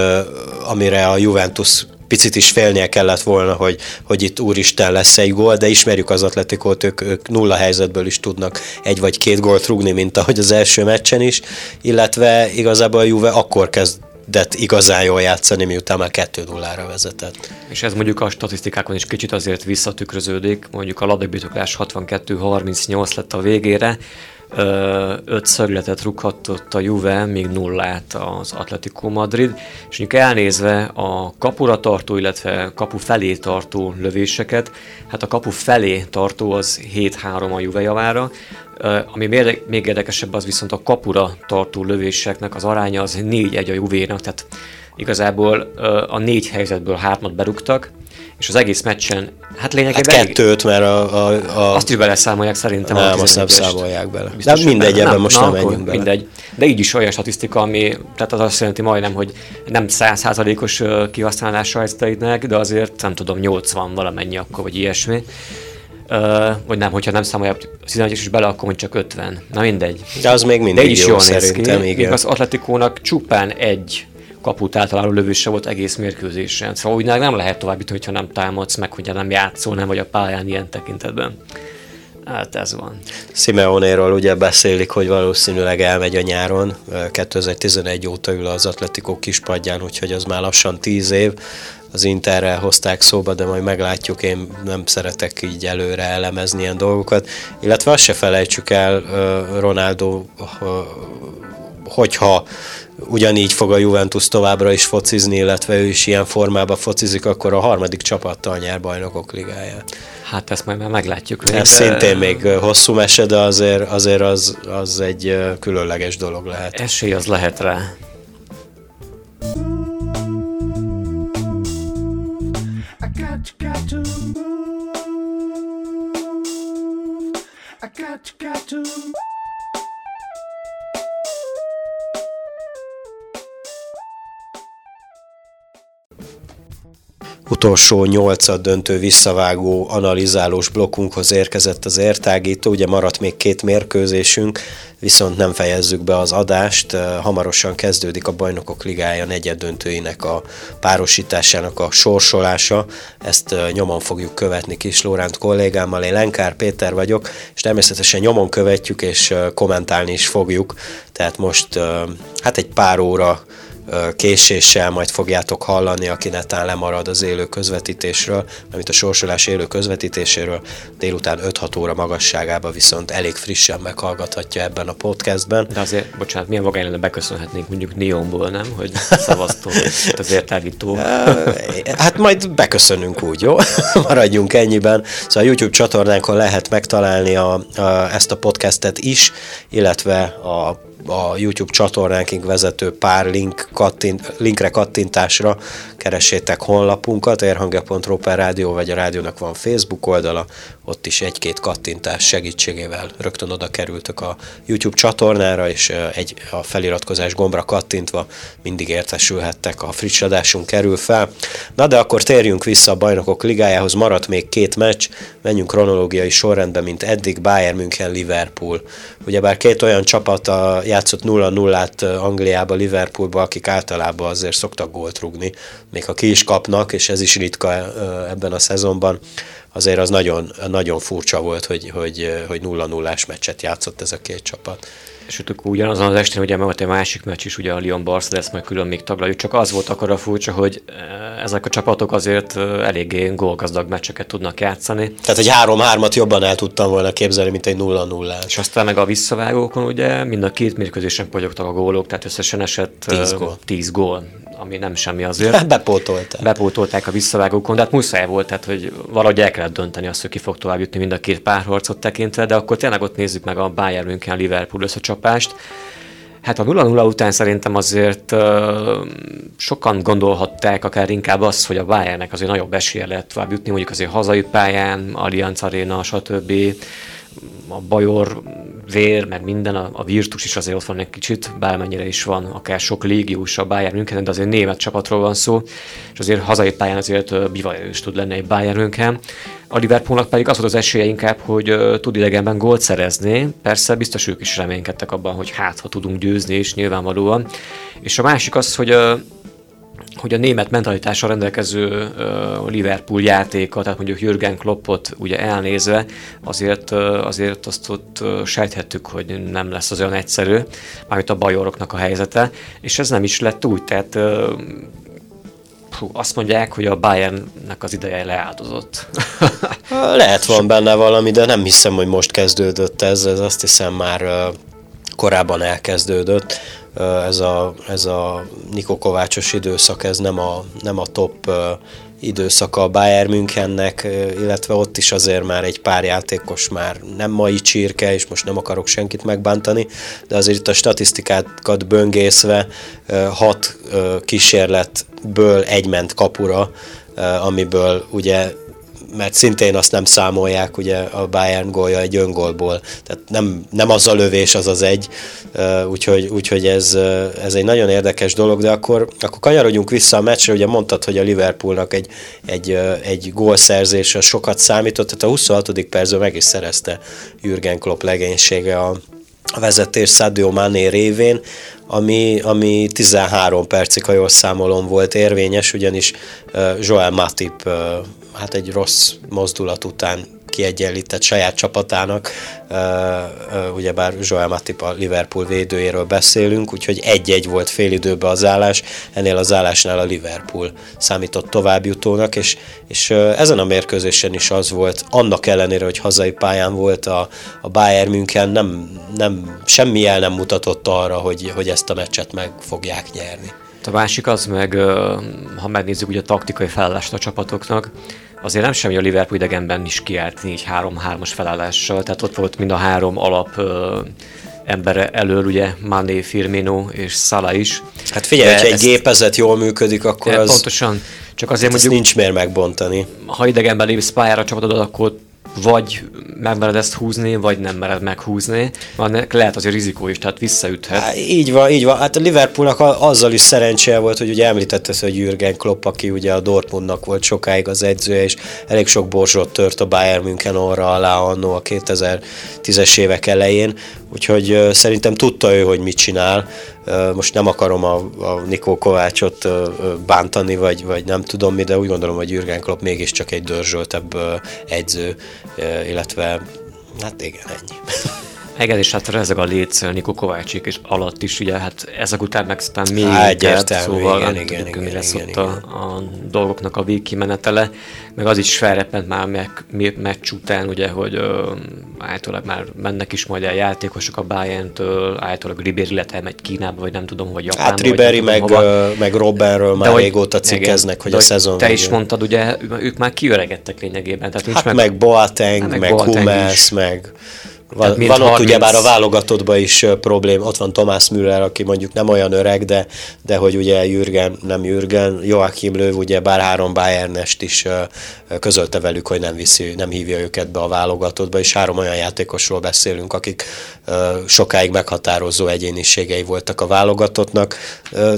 amire a Juventus picit is félnie kellett volna, hogy, hogy itt úristen lesz egy gól, de ismerjük az atletikót, ők, ők nulla helyzetből is tudnak egy vagy két gólt rúgni, mint ahogy az első meccsen is, illetve igazából a Juve akkor kezd de igazán jól játszani, miután már 2-0-ra vezetett. És ez mondjuk a statisztikákon is kicsit azért visszatükröződik, mondjuk a labdabirtoklás 62-38 lett a végére, öt szögletet rúghatott a Juve, még nullát az Atletico Madrid, és mondjuk elnézve a kapura tartó, illetve kapu felé tartó lövéseket, hát a kapu felé tartó az 7-3 a Juve javára, ami még érdekesebb az viszont a kapura tartó lövéseknek az aránya az 4-1 a Juvénak, tehát igazából a négy helyzetből hármat berúgtak, és az egész meccsen, hát lényegében... Hát kettőt, mert a... a, a... Azt is beleszámolják szerintem. Nem, azt nem számolják bele. Biztos, De mindegy, ebben most nem, nem menjünk bele. Mindegy. De így is olyan statisztika, ami, tehát az azt jelenti majdnem, hogy nem százszázalékos kihasználása helyzeteidnek, de azért nem tudom, 80 valamennyi akkor, vagy ilyesmi. Vagy nem, hogyha nem számolják 11 is bele, akkor csak 50. Na mindegy. De az még mindig De is jó, jól néz ki. Igen. az Atletikónak csupán egy kaput általáló lövése volt egész mérkőzésen. Szóval úgy nem lehet tovább hogyha nem támadsz, meg hogyha nem játszol, nem vagy a pályán ilyen tekintetben. Hát ez van. Simeonéról ugye beszélik, hogy valószínűleg elmegy a nyáron. 2011 óta ül az Atletico kispadján, úgyhogy az már lassan 10 év. Az Interrel hozták szóba, de majd meglátjuk, én nem szeretek így előre elemezni ilyen dolgokat. Illetve azt se felejtsük el, Ronaldo, hogyha ugyanígy fog a Juventus továbbra is focizni, illetve ő is ilyen formában focizik, akkor a harmadik csapattal nyer bajnokok ligáját. Hát ezt majd már meglátjuk. Ez de... szintén még hosszú mese, de azért, azért az, az egy különleges dolog lehet. Esély az lehet rá. I got, got to utolsó nyolcad döntő visszavágó analizálós blokkunkhoz érkezett az értágító, ugye maradt még két mérkőzésünk, viszont nem fejezzük be az adást, hamarosan kezdődik a Bajnokok Ligája negyed döntőinek a párosításának a sorsolása, ezt nyomon fogjuk követni Kis Lóránt kollégámmal, én Lenkár Péter vagyok, és természetesen nyomon követjük és kommentálni is fogjuk, tehát most hát egy pár óra késéssel majd fogjátok hallani, aki netán lemarad az élő közvetítésről, amit a sorsolás élő közvetítéséről délután 5-6 óra magasságában viszont elég frissen meghallgathatja ebben a podcastben. De azért, bocsánat, milyen magány lenne beköszönhetnénk mondjuk Neonból, nem? Hogy szavaztó az értágító. Hát majd beköszönünk úgy, jó? Maradjunk ennyiben. Szóval a YouTube csatornánkon lehet megtalálni a, a, ezt a podcastet is, illetve a a YouTube csatornánkig vezető pár link kattint, linkre kattintásra keressétek honlapunkat, érhangja.ro per rádió, vagy a rádiónak van Facebook oldala, ott is egy-két kattintás segítségével rögtön oda kerültök a YouTube csatornára, és egy a feliratkozás gombra kattintva mindig értesülhettek, a friss adásunk kerül fel. Na de akkor térjünk vissza a bajnokok ligájához, maradt még két meccs, menjünk kronológiai sorrendben, mint eddig, Bayern München, Liverpool. Ugyebár két olyan csapat a, játszott 0-0-át Angliába, Liverpoolba, akik általában azért szoktak gólt rugni, még ha ki is kapnak, és ez is ritka ebben a szezonban, azért az nagyon, nagyon furcsa volt, hogy, hogy, hogy 0-0-ás meccset játszott ez a két csapat. És akkor ugyanazon az estén ugye volt egy másik meccs is, ugye a Lyon Barca, ezt majd külön még taglaljuk. Csak az volt akkor a furcsa, hogy ezek a csapatok azért eléggé gólgazdag meccseket tudnak játszani. Tehát egy 3-3-at jobban el tudtam volna képzelni, mint egy 0 0 És aztán meg a visszavágókon ugye mind a két mérkőzésen pogyogtak a gólok, tehát összesen esett 10 gól. 10 gól ami nem semmi azért. Bepótolták. Bepótolták a visszavágókon, de hát muszáj volt, tehát hogy valahogy el kellett dönteni azt, hogy ki fog tovább jutni mind a két párharcot tekintve, de akkor tényleg ott nézzük meg a Bayern München Liverpool összecsapást. Hát a 0-0 után szerintem azért uh, sokan gondolhatták akár inkább azt, hogy a Bayernnek azért nagyobb esélye lehet tovább jutni, mondjuk azért hazai pályán, Allianz Arena, stb a bajor vér, meg minden, a, a virtus is azért ott van egy kicsit, bármennyire is van, akár sok légiós a Bayern München, de azért német csapatról van szó, és azért hazai pályán azért bivajös tud lenni egy Bayern München. A Liverpoolnak pedig az volt az esélye inkább, hogy tud idegenben gólt szerezni. Persze biztos ők is reménykedtek abban, hogy hát, ha tudunk győzni, és nyilvánvalóan. És a másik az, hogy hogy a német mentalitással rendelkező Liverpool játéka, tehát mondjuk Jürgen Kloppot ugye elnézve, azért, azért azt ott sejthettük, hogy nem lesz az olyan egyszerű, mármint a bajoroknak a helyzete, és ez nem is lett úgy, tehát hú, azt mondják, hogy a Bayernnek az ideje leáldozott. Lehet van benne valami, de nem hiszem, hogy most kezdődött ez, ez azt hiszem már korábban elkezdődött ez a, ez a Niko Kovácsos időszak, ez nem a, nem a top időszaka a Bayern Münchennek, illetve ott is azért már egy pár játékos már nem mai csirke, és most nem akarok senkit megbántani, de azért itt a statisztikákat böngészve hat kísérletből egy ment kapura, amiből ugye mert szintén azt nem számolják, ugye a Bayern gólja egy öngólból, tehát nem, nem az a lövés, az az egy, úgyhogy, úgyhogy ez, ez egy nagyon érdekes dolog, de akkor, akkor kanyarodjunk vissza a meccsre, ugye mondtad, hogy a Liverpoolnak egy, egy, egy gólszerzés sokat számított, tehát a 26. percben meg is szerezte Jürgen Klopp legénysége a, a vezetés Sadio Mané révén, ami, ami 13 percig, ha jól számolom, volt érvényes, ugyanis Joel Matip hát egy rossz mozdulat után kiegyenlített saját csapatának, ugyebár Joel Matip a Liverpool védőjéről beszélünk, úgyhogy egy-egy volt félidőben az állás, ennél az állásnál a Liverpool számított továbbjutónak, és, és ezen a mérkőzésen is az volt, annak ellenére, hogy hazai pályán volt a, a Bayern München, nem, nem, semmi el nem mutatott arra, hogy, hogy ezt a meccset meg fogják nyerni. A másik az meg, ha megnézzük ugye a taktikai felállást a csapatoknak, azért nem semmi a Liverpool idegenben is kiállt így 3-3-as felállással, tehát ott volt mind a három alap embere elől, ugye Mané, Firmino és Salah is. Hát figyelj, ha egy ezt, gépezet jól működik, akkor az... Pontosan, csak azért hát mondjuk... nincs miért megbontani. Ha idegenben lépsz pályára a csapatodat, akkor vagy megmered ezt húzni, vagy nem mered meghúzni. Van, lehet azért rizikó is, tehát visszaüthet. Há, így van, így van. Hát a Liverpoolnak azzal is szerencséje volt, hogy ugye említette, hogy Jürgen Klopp, aki ugye a Dortmundnak volt sokáig az edzője, és elég sok borzsot tört a Bayern München orra alá annó a 2010-es évek elején, úgyhogy szerintem tudta ő, hogy mit csinál. Most nem akarom a, a Nikó Kovácsot bántani, vagy, vagy nem tudom mi, de úgy gondolom, hogy Jürgen Klopp mégiscsak egy dörzsöltebb edző, illetve hát igen, ennyi. Igen, és hát ezek a léc Niko Kovácsik és alatt is, ugye, hát ezek után meg aztán még Há, szóval igen, nem igen, tudjuk, igen, mi lesz igen, ott igen. A, a, dolgoknak a végkimenetele, meg az is felrepent már meg, meccs után, ugye, hogy ö, általában már mennek is majd el játékosok a Bayern-től, általában Ribéry lett megy Kínába, vagy nem tudom, hogy Japánba. Hát Ribéry meg, tudom, meg Robbenről már hogy, régóta cikkeznek, igen, hogy a szezon Te is mondtad, ugye, ők már kiöregedtek lényegében. Tehát hát meg, meg Boateng, hát meg, meg Hummels, meg van, van ott 30... ugyebár a válogatottban is problém, ott van Tomás Müller, aki mondjuk nem olyan öreg, de, de hogy ugye Jürgen, nem Jürgen, Joachim Löw ugye bár három Bayernest is közölte velük, hogy nem, viszi, nem hívja őket be a válogatottba, és három olyan játékosról beszélünk, akik sokáig meghatározó egyéniségei voltak a válogatottnak,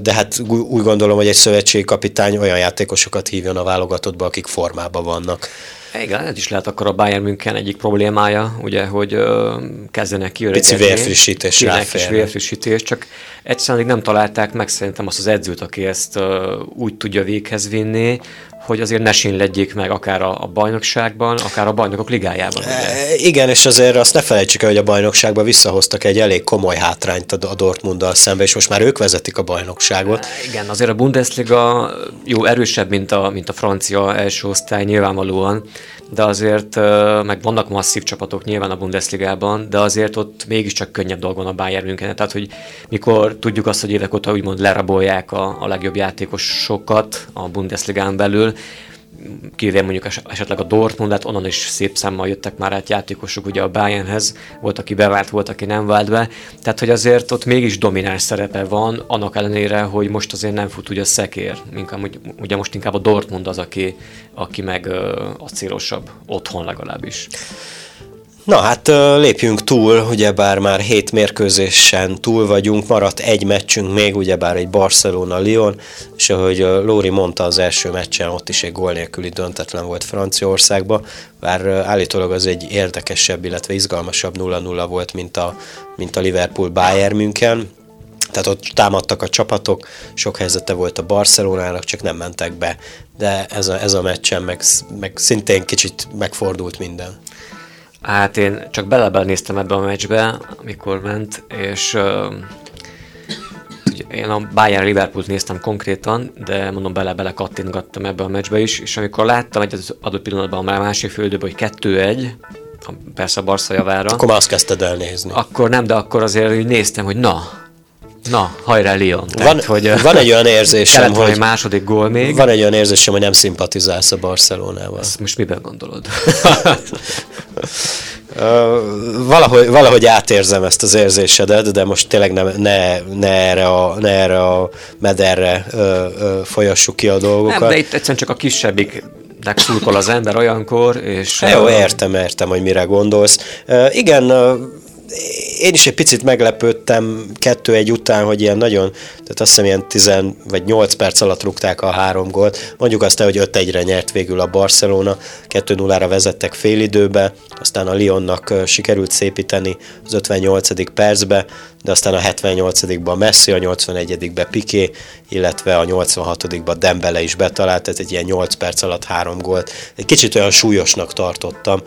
de hát úgy gondolom, hogy egy szövetségi kapitány olyan játékosokat hívjon a válogatottba, akik formában vannak. Igen, ez is lehet akkor a Bayern München egyik problémája, ugye, hogy ö, kezdenek kiöregedni. Pici vérfrissítés kis vérfrissítés, csak egyszerűen nem találták meg szerintem azt az edzőt, aki ezt ö, úgy tudja véghez vinni, hogy azért ne sínledjék meg akár a, a bajnokságban, akár a bajnokok ligájában. E, igen, és azért azt ne felejtsük el, hogy a bajnokságban visszahoztak egy elég komoly hátrányt a Dortmunddal szembe, és most már ők vezetik a bajnokságot. E, igen, azért a Bundesliga jó erősebb, mint a, mint a francia első osztály nyilvánvalóan, de azért, meg vannak masszív csapatok nyilván a Bundesligában, de azért ott mégiscsak könnyebb dolgon a Bayern München. Tehát, hogy mikor tudjuk azt, hogy évek óta úgymond lerabolják a, a legjobb játékosokat a Bundesligán belül, kivéve mondjuk esetleg a Dortmundet, onnan is szép számmal jöttek már át játékosok ugye a Bayernhez, volt, aki bevált, volt, aki nem vált be, tehát hogy azért ott mégis domináns szerepe van, annak ellenére, hogy most azért nem fut ugye a szekér, inkább, ugye most inkább a Dortmund az, aki, aki meg a célosabb otthon legalábbis. Na hát lépjünk túl, ugyebár már hét mérkőzésen túl vagyunk, maradt egy meccsünk még, ugyebár egy Barcelona-Lyon, és ahogy Lóri mondta az első meccsen, ott is egy gól nélküli döntetlen volt Franciaországban, bár állítólag az egy érdekesebb, illetve izgalmasabb 0-0 volt, mint a, mint a Liverpool Bayern München, tehát ott támadtak a csapatok, sok helyzete volt a Barcelonának, csak nem mentek be. De ez a, ez a meccsen meg, meg szintén kicsit megfordult minden. Hát én csak bele néztem ebbe a meccsbe, amikor ment, és uh, én a Bayern Liverpoolt néztem konkrétan, de mondom bele-bele kattintgattam ebbe a meccsbe is, és amikor láttam egy adott pillanatban már másik földőben, hogy 2-1, persze a Barca javára. Akkor már azt kezdted el nézni. Akkor nem, de akkor azért úgy néztem, hogy na, Na, hajrá Lyon. Tehát, van, hogy, van egy olyan érzésem, hogy... egy második gól még. Van egy olyan érzésem, hogy nem szimpatizálsz a Barcelonával. Ezt most miben gondolod? valahogy, valahogy átérzem ezt az érzésedet, de most tényleg ne, ne, ne, erre, a, ne erre a mederre ö, ö, folyassuk ki a dolgokat. Nem, de itt egyszerűen csak a kisebbik szurkol az ember olyankor, és... Jó, értem, értem, hogy mire gondolsz. Uh, igen, uh, én is egy picit meglepődtem kettő egy után, hogy ilyen nagyon, tehát azt hiszem ilyen 10 vagy 8 perc alatt rúgták a három gólt. Mondjuk azt hogy 5-1-re nyert végül a Barcelona, 2-0-ra vezettek félidőbe, aztán a Lyonnak sikerült szépíteni az 58. percbe, de aztán a 78-ba Messi, a 81-be Piqué, illetve a 86-ba Dembele is betalált, tehát egy ilyen 8 perc alatt három gólt. Egy kicsit olyan súlyosnak tartottam.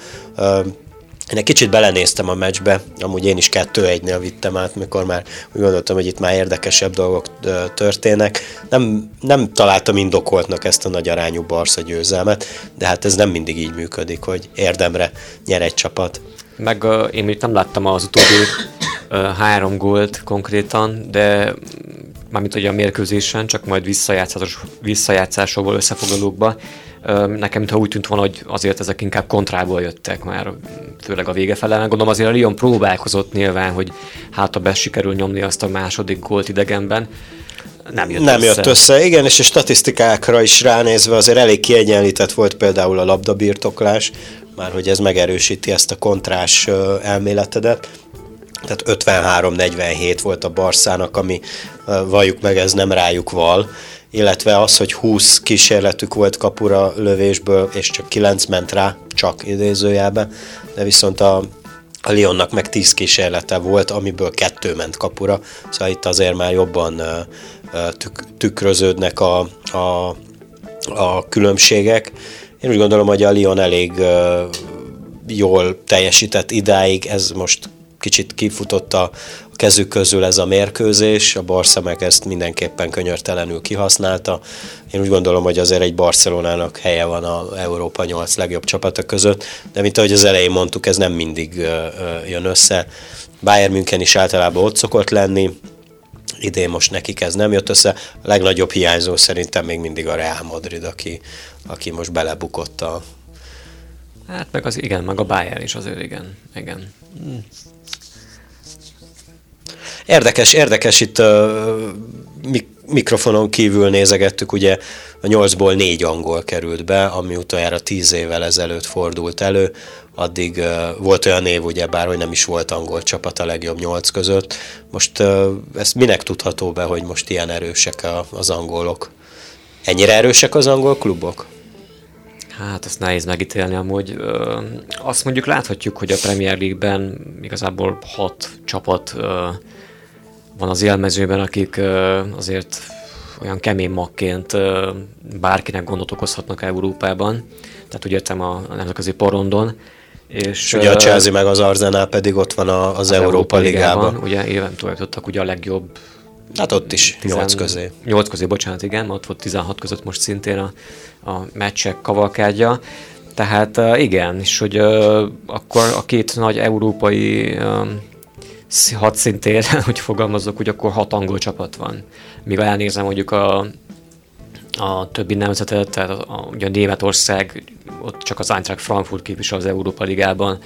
Én egy kicsit belenéztem a meccsbe, amúgy én is kettő egynél vittem át, mikor már úgy gondoltam, hogy itt már érdekesebb dolgok történnek. Nem, nem találtam indokoltnak ezt a nagy arányú Barca győzelmet, de hát ez nem mindig így működik, hogy érdemre nyer egy csapat. Meg uh, én még nem láttam az utóbbi uh, három gólt konkrétan, de mármint ugye a mérkőzésen, csak majd visszajátszás, visszajátszásokból, összefoglalókba. Nekem mintha úgy tűnt volna, hogy azért ezek inkább kontrából jöttek már, főleg a vége fele. Gondolom azért a Lyon próbálkozott nyilván, hogy hát ha be sikerül nyomni azt a második gólt idegenben, nem jött nem össze. jött össze, igen, és a statisztikákra is ránézve azért elég kiegyenlített volt például a labdabirtoklás, már hogy ez megerősíti ezt a kontrás elméletedet. Tehát 53-47 volt a Barszának, ami valljuk meg, ez nem rájuk val, illetve az, hogy 20 kísérletük volt kapura lövésből, és csak 9 ment rá, csak idézőjelbe, de viszont a, a Lyonnak meg 10 kísérlete volt, amiből kettő ment kapura, szóval itt azért már jobban tük, tükröződnek a, a, a különbségek. Én úgy gondolom, hogy a Lyon elég jól teljesített idáig, ez most kicsit kifutott a kezük közül ez a mérkőzés, a Barca meg ezt mindenképpen könyörtelenül kihasználta. Én úgy gondolom, hogy azért egy Barcelonának helye van a Európa 8 legjobb csapata között, de mint ahogy az elején mondtuk, ez nem mindig jön össze. Bayern München is általában ott szokott lenni, idén most nekik ez nem jött össze. A legnagyobb hiányzó szerintem még mindig a Real Madrid, aki, aki most belebukott a... Hát meg az igen, meg a Bayern is azért igen. igen. Érdekes, érdekes itt a mikrofonon kívül nézegettük, ugye a nyolcból négy angol került be, ami utoljára tíz évvel ezelőtt fordult elő, addig uh, volt olyan név, ugye bár, hogy nem is volt angol csapat a legjobb nyolc között. Most uh, ez minek tudható be, hogy most ilyen erősek a, az angolok? Ennyire erősek az angol klubok? Hát ezt nehéz megítélni amúgy. Ö, azt mondjuk láthatjuk, hogy a Premier League-ben igazából hat csapat ö, van az élmezőben, akik azért olyan kemény magként bárkinek gondot okozhatnak Európában, tehát úgy értem a, nemzetközi porondon. És, és ugye a Chelsea meg az Arsenal pedig ott van az, az Európa, Európa Ligában. Ligában. Ugye éven tulajdonítottak ugye a legjobb Hát ott is 8 közé. 8 közé, bocsánat, igen, ott volt 16 között most szintén a, a meccsek kavalkádja. Tehát igen, és hogy akkor a két nagy európai um, hadszintér, hogy fogalmazok, hogy akkor hat angol csapat van. Mivel elnézem mondjuk a, a többi nemzetet, tehát a, a, ugye a Németország, ott csak az Eintracht Frankfurt képvisel az Európa Ligában,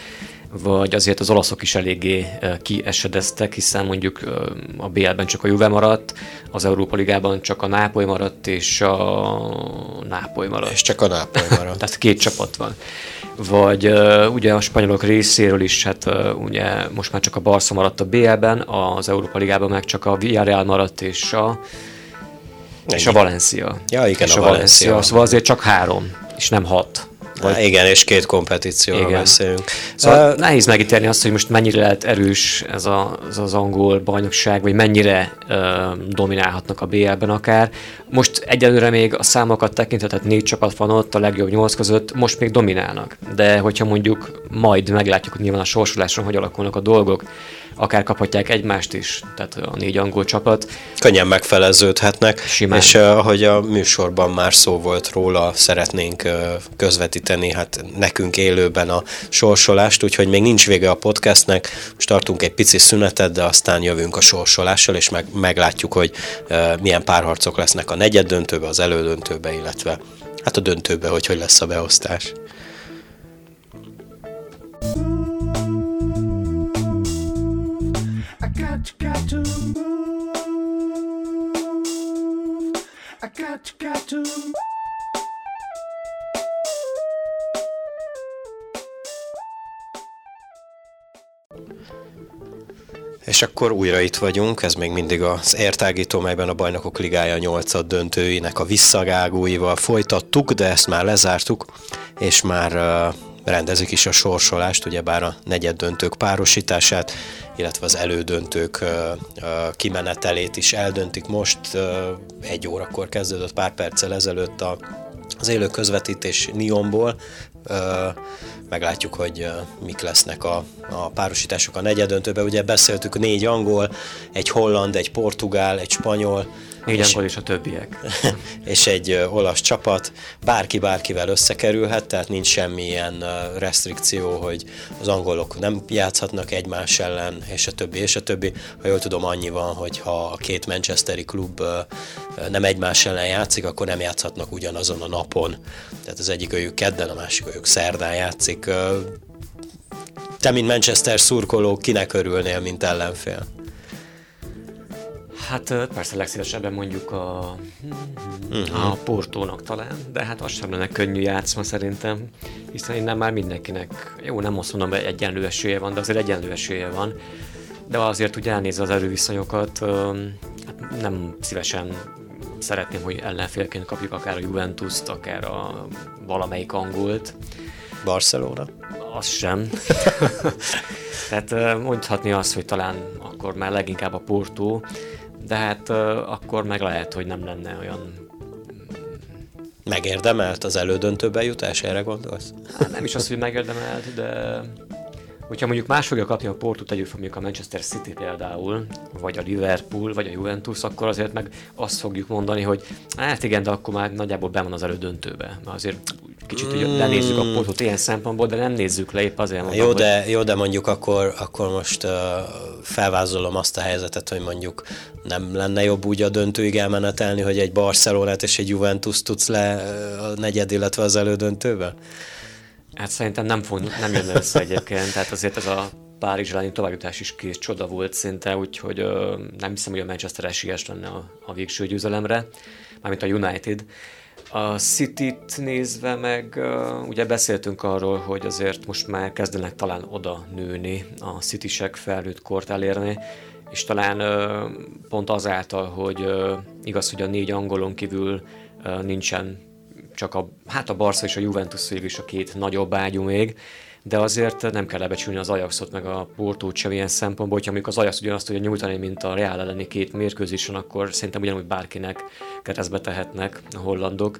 vagy azért az olaszok is eléggé kiesedeztek, hiszen mondjuk a BL-ben csak a Juve maradt, az Európa Ligában csak a Nápoly maradt, és a Nápoly maradt. És csak a Nápoly maradt. Tehát két csapat van. Vagy ugye a spanyolok részéről is, hát ugye most már csak a Barca maradt a BL-ben, az Európa Ligában meg csak a Villarreal maradt, és a és a Valencia. Ja, igen, és a, a Valencia. Valencia. Szóval azért csak három, és nem hat. Vagy... Há, igen, és két kompetícióról igen. beszélünk. Szóval uh, nehéz megítélni azt, hogy most mennyire lehet erős ez, a, ez az angol bajnokság, vagy mennyire uh, dominálhatnak a BL-ben akár. Most egyelőre még a számokat tekintve, tehát négy csapat van ott, a legjobb nyolc között, most még dominálnak. De hogyha mondjuk majd meglátjuk, hogy nyilván a sorsoláson hogy alakulnak a dolgok, akár kaphatják egymást is, tehát a négy angol csapat. Könnyen megfeleződhetnek, Simán. és ahogy a műsorban már szó volt róla, szeretnénk közvetíteni hát nekünk élőben a sorsolást, úgyhogy még nincs vége a podcastnek, most tartunk egy pici szünetet, de aztán jövünk a sorsolással, és meg, meglátjuk, hogy milyen párharcok lesznek a negyed döntőbe, az elődöntőbe, illetve hát a döntőbe, hogy hogy lesz a beosztás. got, Move. És akkor újra itt vagyunk, ez még mindig az értágító, melyben a Bajnokok Ligája 8 döntőinek a visszagágóival folytattuk, de ezt már lezártuk, és már rendezik is a sorsolást, ugyebár a negyed döntők párosítását, illetve az elődöntők kimenetelét is eldöntik most. Egy órakor kezdődött pár perccel ezelőtt a, az élő közvetítés Nionból. Meglátjuk, hogy mik lesznek a, a párosítások a negyedöntőben. Ugye beszéltük négy angol, egy holland, egy portugál, egy spanyol, Négyen és a többiek. és egy olasz csapat, bárki bárkivel összekerülhet, tehát nincs semmilyen restrikció, hogy az angolok nem játszhatnak egymás ellen, és a többi, és a többi. Ha jól tudom, annyi van, hogy ha a két manchesteri klub nem egymás ellen játszik, akkor nem játszhatnak ugyanazon a napon. Tehát az egyik őjük kedden, a másik őjük szerdán játszik. Te, mint Manchester szurkoló, kinek örülnél, mint ellenfél? Hát persze legszívesebben mondjuk a, uh-huh. a Portónak talán, de hát az sem lenne könnyű játszma szerintem, hiszen innen már mindenkinek, jó nem azt mondom, hogy egyenlő esélye van, de azért egyenlő esélye van, de azért úgy elnézve az erőviszonyokat, hát nem szívesen szeretném, hogy ellenfélként kapjuk akár a Juventus-t, akár a valamelyik angolt. Barcelona? Az sem. Tehát mondhatni azt, hogy talán akkor már leginkább a Porto, de hát akkor meg lehet, hogy nem lenne olyan Megérdemelt az elődöntőbe jutás, erre gondolsz? Hát nem is az, hogy megérdemelt, de hogyha mondjuk más fogja kapni a Porto, tegyük fel mondjuk a Manchester City például, vagy a Liverpool, vagy a Juventus, akkor azért meg azt fogjuk mondani, hogy hát igen, de akkor már nagyjából be van az elődöntőbe. Mert azért kicsit hogy lenézzük a portot ilyen szempontból, de nem nézzük le épp azért mondom, jó, de, hogy... jó, de mondjuk akkor, akkor most uh, felvázolom azt a helyzetet, hogy mondjuk nem lenne jobb úgy a döntőig elmenetelni, hogy egy Barcelonát és egy Juventus tudsz le a negyed, illetve az elődöntőbe? Hát szerintem nem, fog, nem jönne össze egyébként, tehát azért ez a Párizs elleni továbbjutás is kész csoda volt szinte, úgyhogy ö, nem hiszem, hogy a Manchester esélyes lenne a, a végső győzelemre, mármint a United. A City-t nézve meg, uh, ugye beszéltünk arról, hogy azért most már kezdenek talán oda nőni, a City-sek felnőtt kort elérni, és talán uh, pont azáltal, hogy uh, igaz, hogy a négy angolon kívül nincsen csak a, hát a Barca és a Juventus végül is a két nagyobb ágyú még, de azért nem kell lebecsülni az Ajaxot meg a Portót sem ilyen szempontból, hogyha mondjuk az Ajax ugyanazt tudja nyújtani, mint a Real elleni két mérkőzésen, akkor szerintem ugyanúgy bárkinek keresztbe tehetnek a hollandok.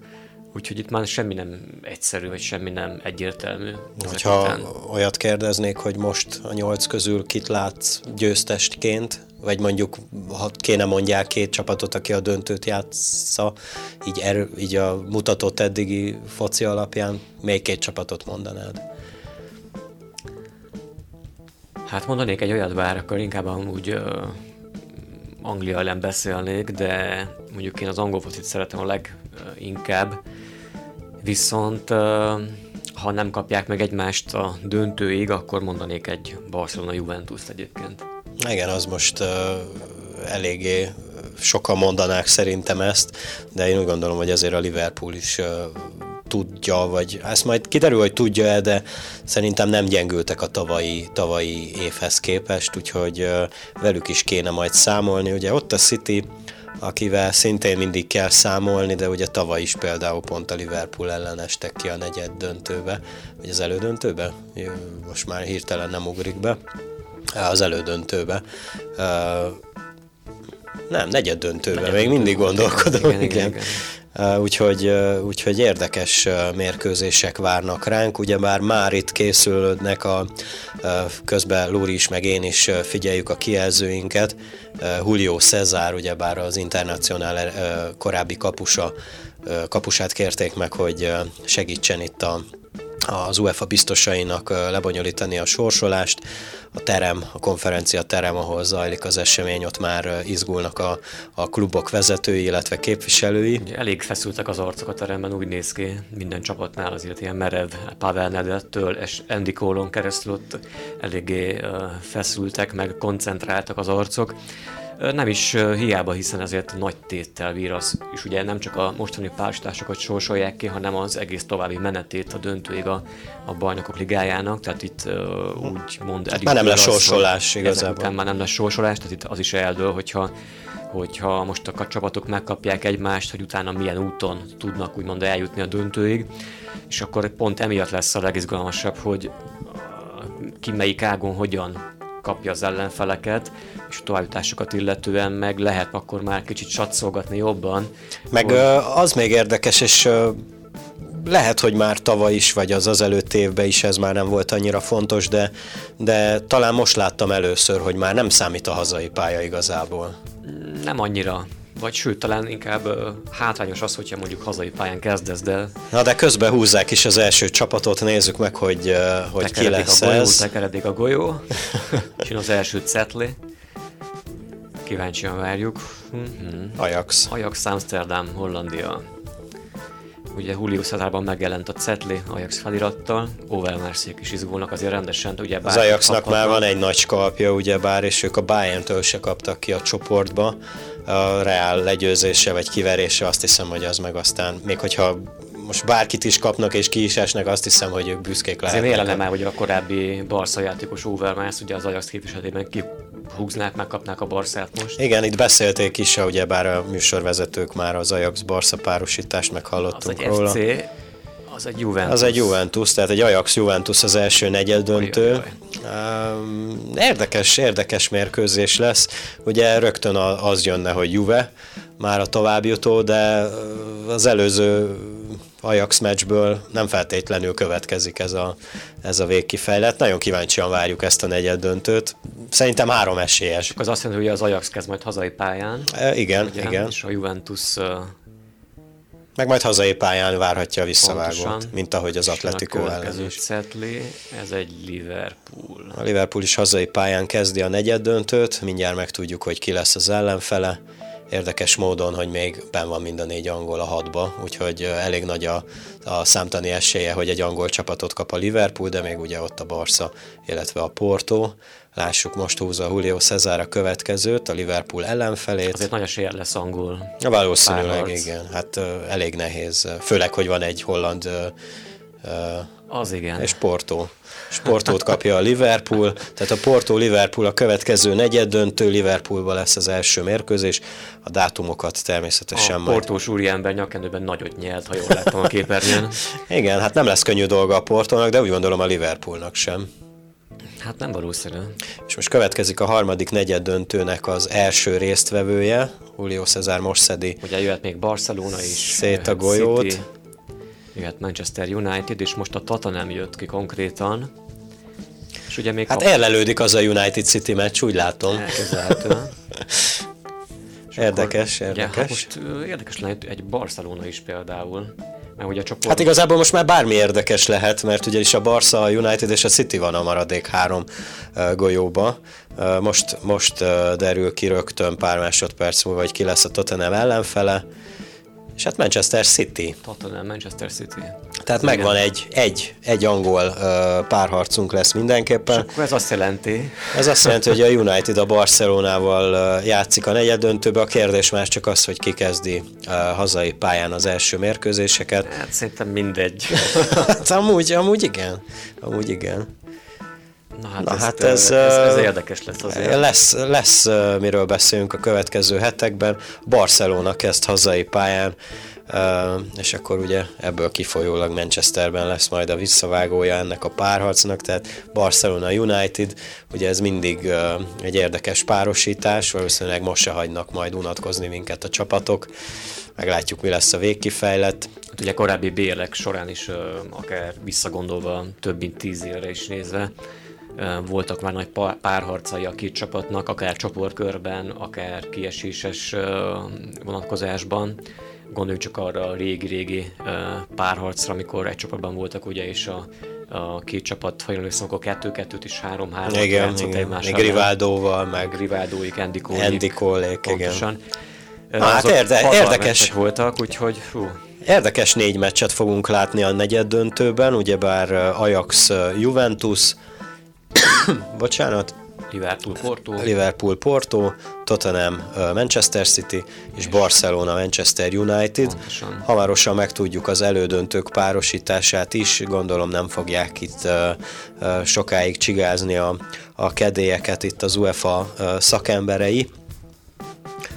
Úgyhogy itt már semmi nem egyszerű, vagy semmi nem egyértelmű. Ha után. olyat kérdeznék, hogy most a nyolc közül kit látsz győztestként, vagy mondjuk, ha kéne mondják két csapatot, aki a döntőt játsza, így, er, így a mutatott eddigi foci alapján, még két csapatot mondanád? Hát mondanék egy olyat, bár akkor inkább amúgy uh, Anglia ellen beszélnék, de mondjuk én az angol focit szeretem a leginkább. Viszont ha nem kapják meg egymást a döntőig, akkor mondanék egy Barcelona-Juventus egyébként. Igen, az most uh, eléggé sokan mondanák szerintem ezt, de én úgy gondolom, hogy ezért a Liverpool is uh, tudja, vagy ezt majd kiderül, hogy tudja-e, de szerintem nem gyengültek a tavalyi, tavalyi évhez képest, úgyhogy uh, velük is kéne majd számolni. Ugye ott a City, akivel szintén mindig kell számolni, de ugye tavaly is például pont a Liverpool ellen estek ki a negyed döntőbe, vagy az elődöntőbe, most már hirtelen nem ugrik be, az elődöntőbe. Nem, negyed döntőbe, negyed még mindig gondolkodom. Igen, igen, igen. igen. Úgyhogy, úgyhogy érdekes mérkőzések várnak ránk. Ugye már már itt készülődnek a közben Lúri is, meg én is figyeljük a kijelzőinket. Julio Cezár, ugyebár az Internacionál korábbi kapusa, kapusát kérték meg, hogy segítsen itt a az UEFA biztosainak lebonyolítani a sorsolást. A terem, a konferencia terem, ahol zajlik az esemény, ott már izgulnak a, a klubok vezetői, illetve képviselői. Elég feszültek az arcok a teremben, úgy néz ki minden csapatnál azért ilyen merev Pavel Nedettől és Andy Cole-on keresztül ott eléggé feszültek, meg koncentráltak az arcok. Nem is hiába, hiszen ezért nagy téttel vír az, és ugye nem csak a mostani pársításokat sorsolják ki, hanem az egész további menetét a döntőig a, a bajnokok ligájának, tehát itt uh, úgy mond... Már nem lesz sorsolás igazából. már nem lesz sorsolás, tehát itt az is eldől, hogyha hogyha most a csapatok megkapják egymást, hogy utána milyen úton tudnak úgymond eljutni a döntőig, és akkor pont emiatt lesz a legizgalmasabb, hogy ki melyik ágon hogyan kapja az ellenfeleket, és a továbbításokat illetően meg lehet akkor már kicsit satszolgatni jobban. Meg hogy... az még érdekes, és lehet, hogy már tavaly is, vagy az az előtt évben is ez már nem volt annyira fontos, de, de talán most láttam először, hogy már nem számít a hazai pálya igazából. Nem annyira. Vagy sőt, talán inkább hátrányos az, hogyha mondjuk hazai pályán kezdesz, de... Na de közben húzzák is az első csapatot, nézzük meg, hogy, hogy ki lesz a golyó, ez. Tekeredik a golyó, és az első cetli. Kíváncsian várjuk. Mm-hmm. Ajax. Ajax Amsterdam, Hollandia. Ugye Julio Cesárban megjelent a Cetli Ajax felirattal, Overmarszék is izgulnak azért rendesen, ugye bár Az Ajaxnak már van egy nagy skalpja, ugye bár, és ők a Bayern-től se kaptak ki a csoportba, a Real legyőzése vagy kiverése, azt hiszem, hogy az meg aztán, még hogyha most bárkit is kapnak és ki is esnek, azt hiszem, hogy ők büszkék lehetnek. Azért vélelem el, hogy a korábbi Barca játékos Overmars, ugye az Ajax képviseletében kihúznák, megkapnák a Barszát most. Igen, itt beszélték is, ugye bár a műsorvezetők már az Ajax-Barca párosítást meghallottunk az róla. FC, az egy Juventus. Az egy Juventus, tehát egy Ajax-Juventus az első negyed döntő. Érdekes, érdekes mérkőzés lesz. Ugye rögtön az jönne, hogy Juve már a továbbjutó, de az előző Ajax meccsből nem feltétlenül következik ez a, ez a végkifejlet. Nagyon kíváncsian várjuk ezt a negyed döntőt. Szerintem három esélyes. Az azt jelenti, hogy az Ajax kezd majd hazai pályán. E, igen, ugye, igen. És a Juventus meg majd hazai pályán várhatja a visszavágót, mint ahogy az Atletico ellen is. Cetli, ez egy Liverpool. A Liverpool is hazai pályán kezdi a negyed döntőt, mindjárt megtudjuk, hogy ki lesz az ellenfele. Érdekes módon, hogy még ben van mind a négy angol a hatba, úgyhogy elég nagy a, a számtani esélye, hogy egy angol csapatot kap a Liverpool, de még ugye ott a Barca, illetve a Porto. Lássuk most húzza Julio Cesar a következőt, a Liverpool ellenfelét. Azért nagy esélye lesz angol. Ja, valószínűleg, igen. Hát uh, elég nehéz. Főleg, hogy van egy holland uh, Az igen. És Porto. Sportót kapja a Liverpool, tehát a Porto-Liverpool a következő negyed döntő, Liverpoolban lesz az első mérkőzés, a dátumokat természetesen a majd. portós úriember nyakendőben nagyot nyelt, ha jól láttam a képernyőn. Igen, hát nem lesz könnyű dolga a Portónak, de úgy gondolom a Liverpoolnak sem. Hát nem valószínű. És most következik a harmadik negyed döntőnek az első résztvevője, Julio Cesar most szedi Ugye jöhet még Barcelona is. Szét a golyót. City, jöhet Manchester United, és most a Tottenham jött ki konkrétan. És ugye még Hát ellelődik az a United City meccs, úgy látom. elképzelhető. És Érdekes, akkor, ugye, érdekes. hát most érdekes lenne egy Barcelona is például. Mert ugye a csoport... Hát igazából most már bármi érdekes lehet, mert ugyanis a Barca, a United és a City van a maradék három golyóba. Most, most derül ki rögtön pár másodperc múlva, hogy ki lesz a Tottenham ellenfele. És hát Manchester City. Tottenham, Manchester City. Tehát megvan egy, egy, egy angol uh, párharcunk lesz mindenképpen. Akkor ez azt jelenti, Ez azt jelenti, hogy a United a Barcelonával játszik a negyed döntőbe. A kérdés más csak az, hogy ki kezdi uh, hazai pályán az első mérkőzéseket. hát szerintem mindegy. Hát amúgy, amúgy igen. Amúgy igen. Na hát, Na ezt, hát ez, ez, ez érdekes lesz azért. Lesz, lesz miről beszélünk a következő hetekben. Barcelona kezd hazai pályán, és akkor ugye ebből kifolyólag Manchesterben lesz majd a visszavágója ennek a párharcnak, tehát Barcelona United, ugye ez mindig egy érdekes párosítás, valószínűleg most se hagynak majd unatkozni minket a csapatok, meglátjuk mi lesz a végkifejlet. Hát ugye korábbi bérek során is, akár visszagondolva több mint tíz évre is nézve, voltak már nagy pá- párharcai a két csapatnak, akár csoportkörben, akár kieséses vonatkozásban. Gondoljunk csak arra a régi-régi párharcra, amikor egy csapatban voltak ugye, és a, a két csapat, ha jól emlékszem, akkor kettő-kettőt is három-három játszott igen. egymás még. Rivaldóval, meg Cole. Andy Cole-ék, igen. Na, hát érde- érdekes. voltak, úgyhogy fú, Érdekes négy meccset fogunk látni a negyed döntőben, ugyebár Ajax Juventus, bocsánat, Liverpool Porto. Liverpool Porto, Tottenham Manchester City és Barcelona Manchester United. Pontosan. Hamarosan megtudjuk az elődöntők párosítását is, gondolom nem fogják itt sokáig csigázni a, a kedélyeket itt az UEFA szakemberei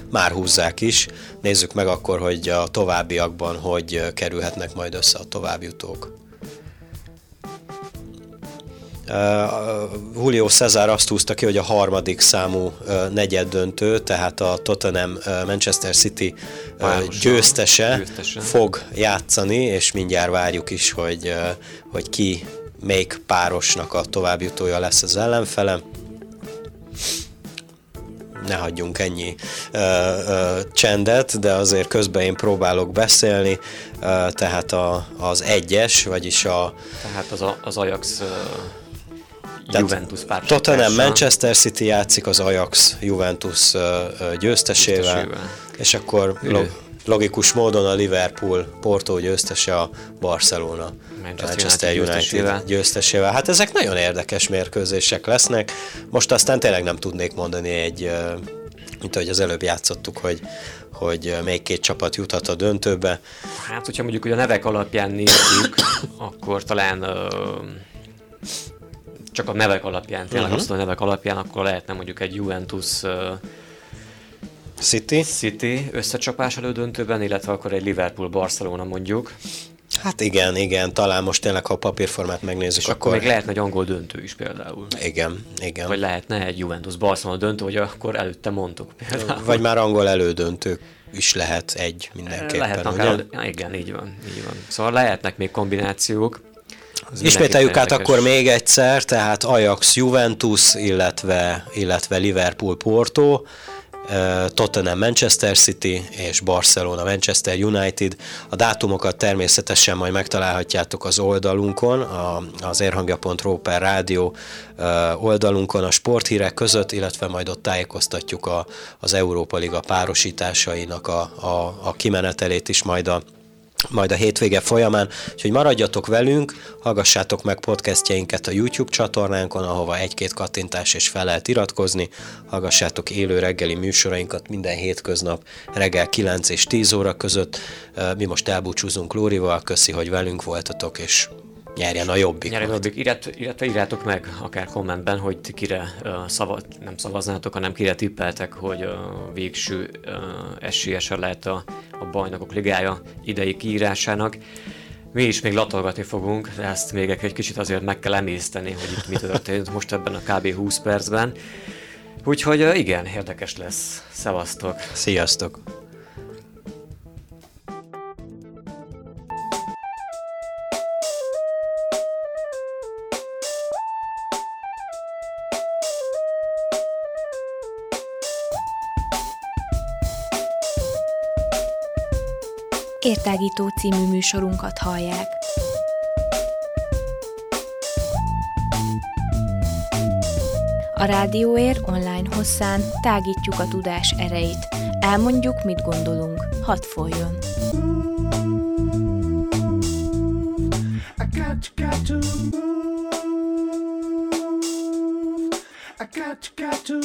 már húzzák is. Nézzük meg akkor, hogy a továbbiakban hogy kerülhetnek majd össze a továbbjutók. Uh, Julio Cesar azt húzta ki, hogy a harmadik számú uh, negyed döntő, tehát a Tottenham uh, Manchester City uh, győztese, Győztese. fog játszani, és mindjárt várjuk is, hogy, uh, hogy ki melyik párosnak a továbbjutója lesz az ellenfele ne hagyjunk ennyi ö, ö, csendet, de azért közben én próbálok beszélni, ö, tehát a, az egyes, vagyis a Tehát az, a, az Ajax uh, Tehát Juventus párosítása. Tottenham Manchester City játszik az Ajax Juventus győztesével, Győztesével. és akkor log, logikus módon a Liverpool Porto győztese a Barcelona Manchester Manchester United United győztesével. győztesével. Hát ezek nagyon érdekes mérkőzések lesznek. Most aztán tényleg nem tudnék mondani egy, mint ahogy az előbb játszottuk, hogy hogy melyik két csapat juthat a döntőbe. Hát, hogyha mondjuk hogy a nevek alapján nézzük, akkor talán uh, csak a nevek alapján, tényleg Mhm. uh-huh. azt a nevek alapján, akkor lehetne mondjuk egy Juventus uh, City? City összecsapás elődöntőben, illetve akkor egy Liverpool-Barcelona mondjuk, Hát igen, igen, talán most tényleg, ha a papírformát megnézzük, és akkor még lehetne egy angol döntő is például. Igen, igen. Vagy lehetne egy Juventus-Barcelona döntő, hogy akkor előtte mondtuk például. Vagy már angol elődöntő is lehet egy mindenképpen, Lehet ugye? akár, ja, igen, így van, így van. Szóval lehetnek még kombinációk. Ez Ismételjük át akkor még egyszer, tehát Ajax Juventus, illetve, illetve Liverpool Porto, Tottenham Manchester City és Barcelona Manchester United. A dátumokat természetesen majd megtalálhatjátok az oldalunkon, az érhangja.ro per rádió oldalunkon a sporthírek között, illetve majd ott tájékoztatjuk a, az Európa Liga párosításainak a, a, a kimenetelét is majd a majd a hétvége folyamán, úgyhogy maradjatok velünk, hallgassátok meg podcastjainket a YouTube csatornánkon, ahova egy-két kattintás és fel lehet iratkozni, hallgassátok élő reggeli műsorainkat minden hétköznap reggel 9 és 10 óra között. Mi most elbúcsúzunk Lórival, köszi, hogy velünk voltatok, és nyerjen a jobbik. Nyerjen a jobbik. Illetve, illetve írjátok meg akár kommentben, hogy kire uh, szava, nem szavaznátok, hanem kire tippeltek, hogy a uh, végső uh, esélyese lehet a, a bajnokok ligája idei kiírásának. Mi is még latolgatni fogunk, de ezt még egy kicsit azért meg kell emészteni, hogy itt mi történt most ebben a kb. 20 percben. Úgyhogy igen, érdekes lesz. Szevasztok! Sziasztok! Értágító című műsorunkat hallják. A Rádióér online hosszán tágítjuk a tudás erejét. Elmondjuk, mit gondolunk. Hadd folyjon! I got, got to move. I got, got to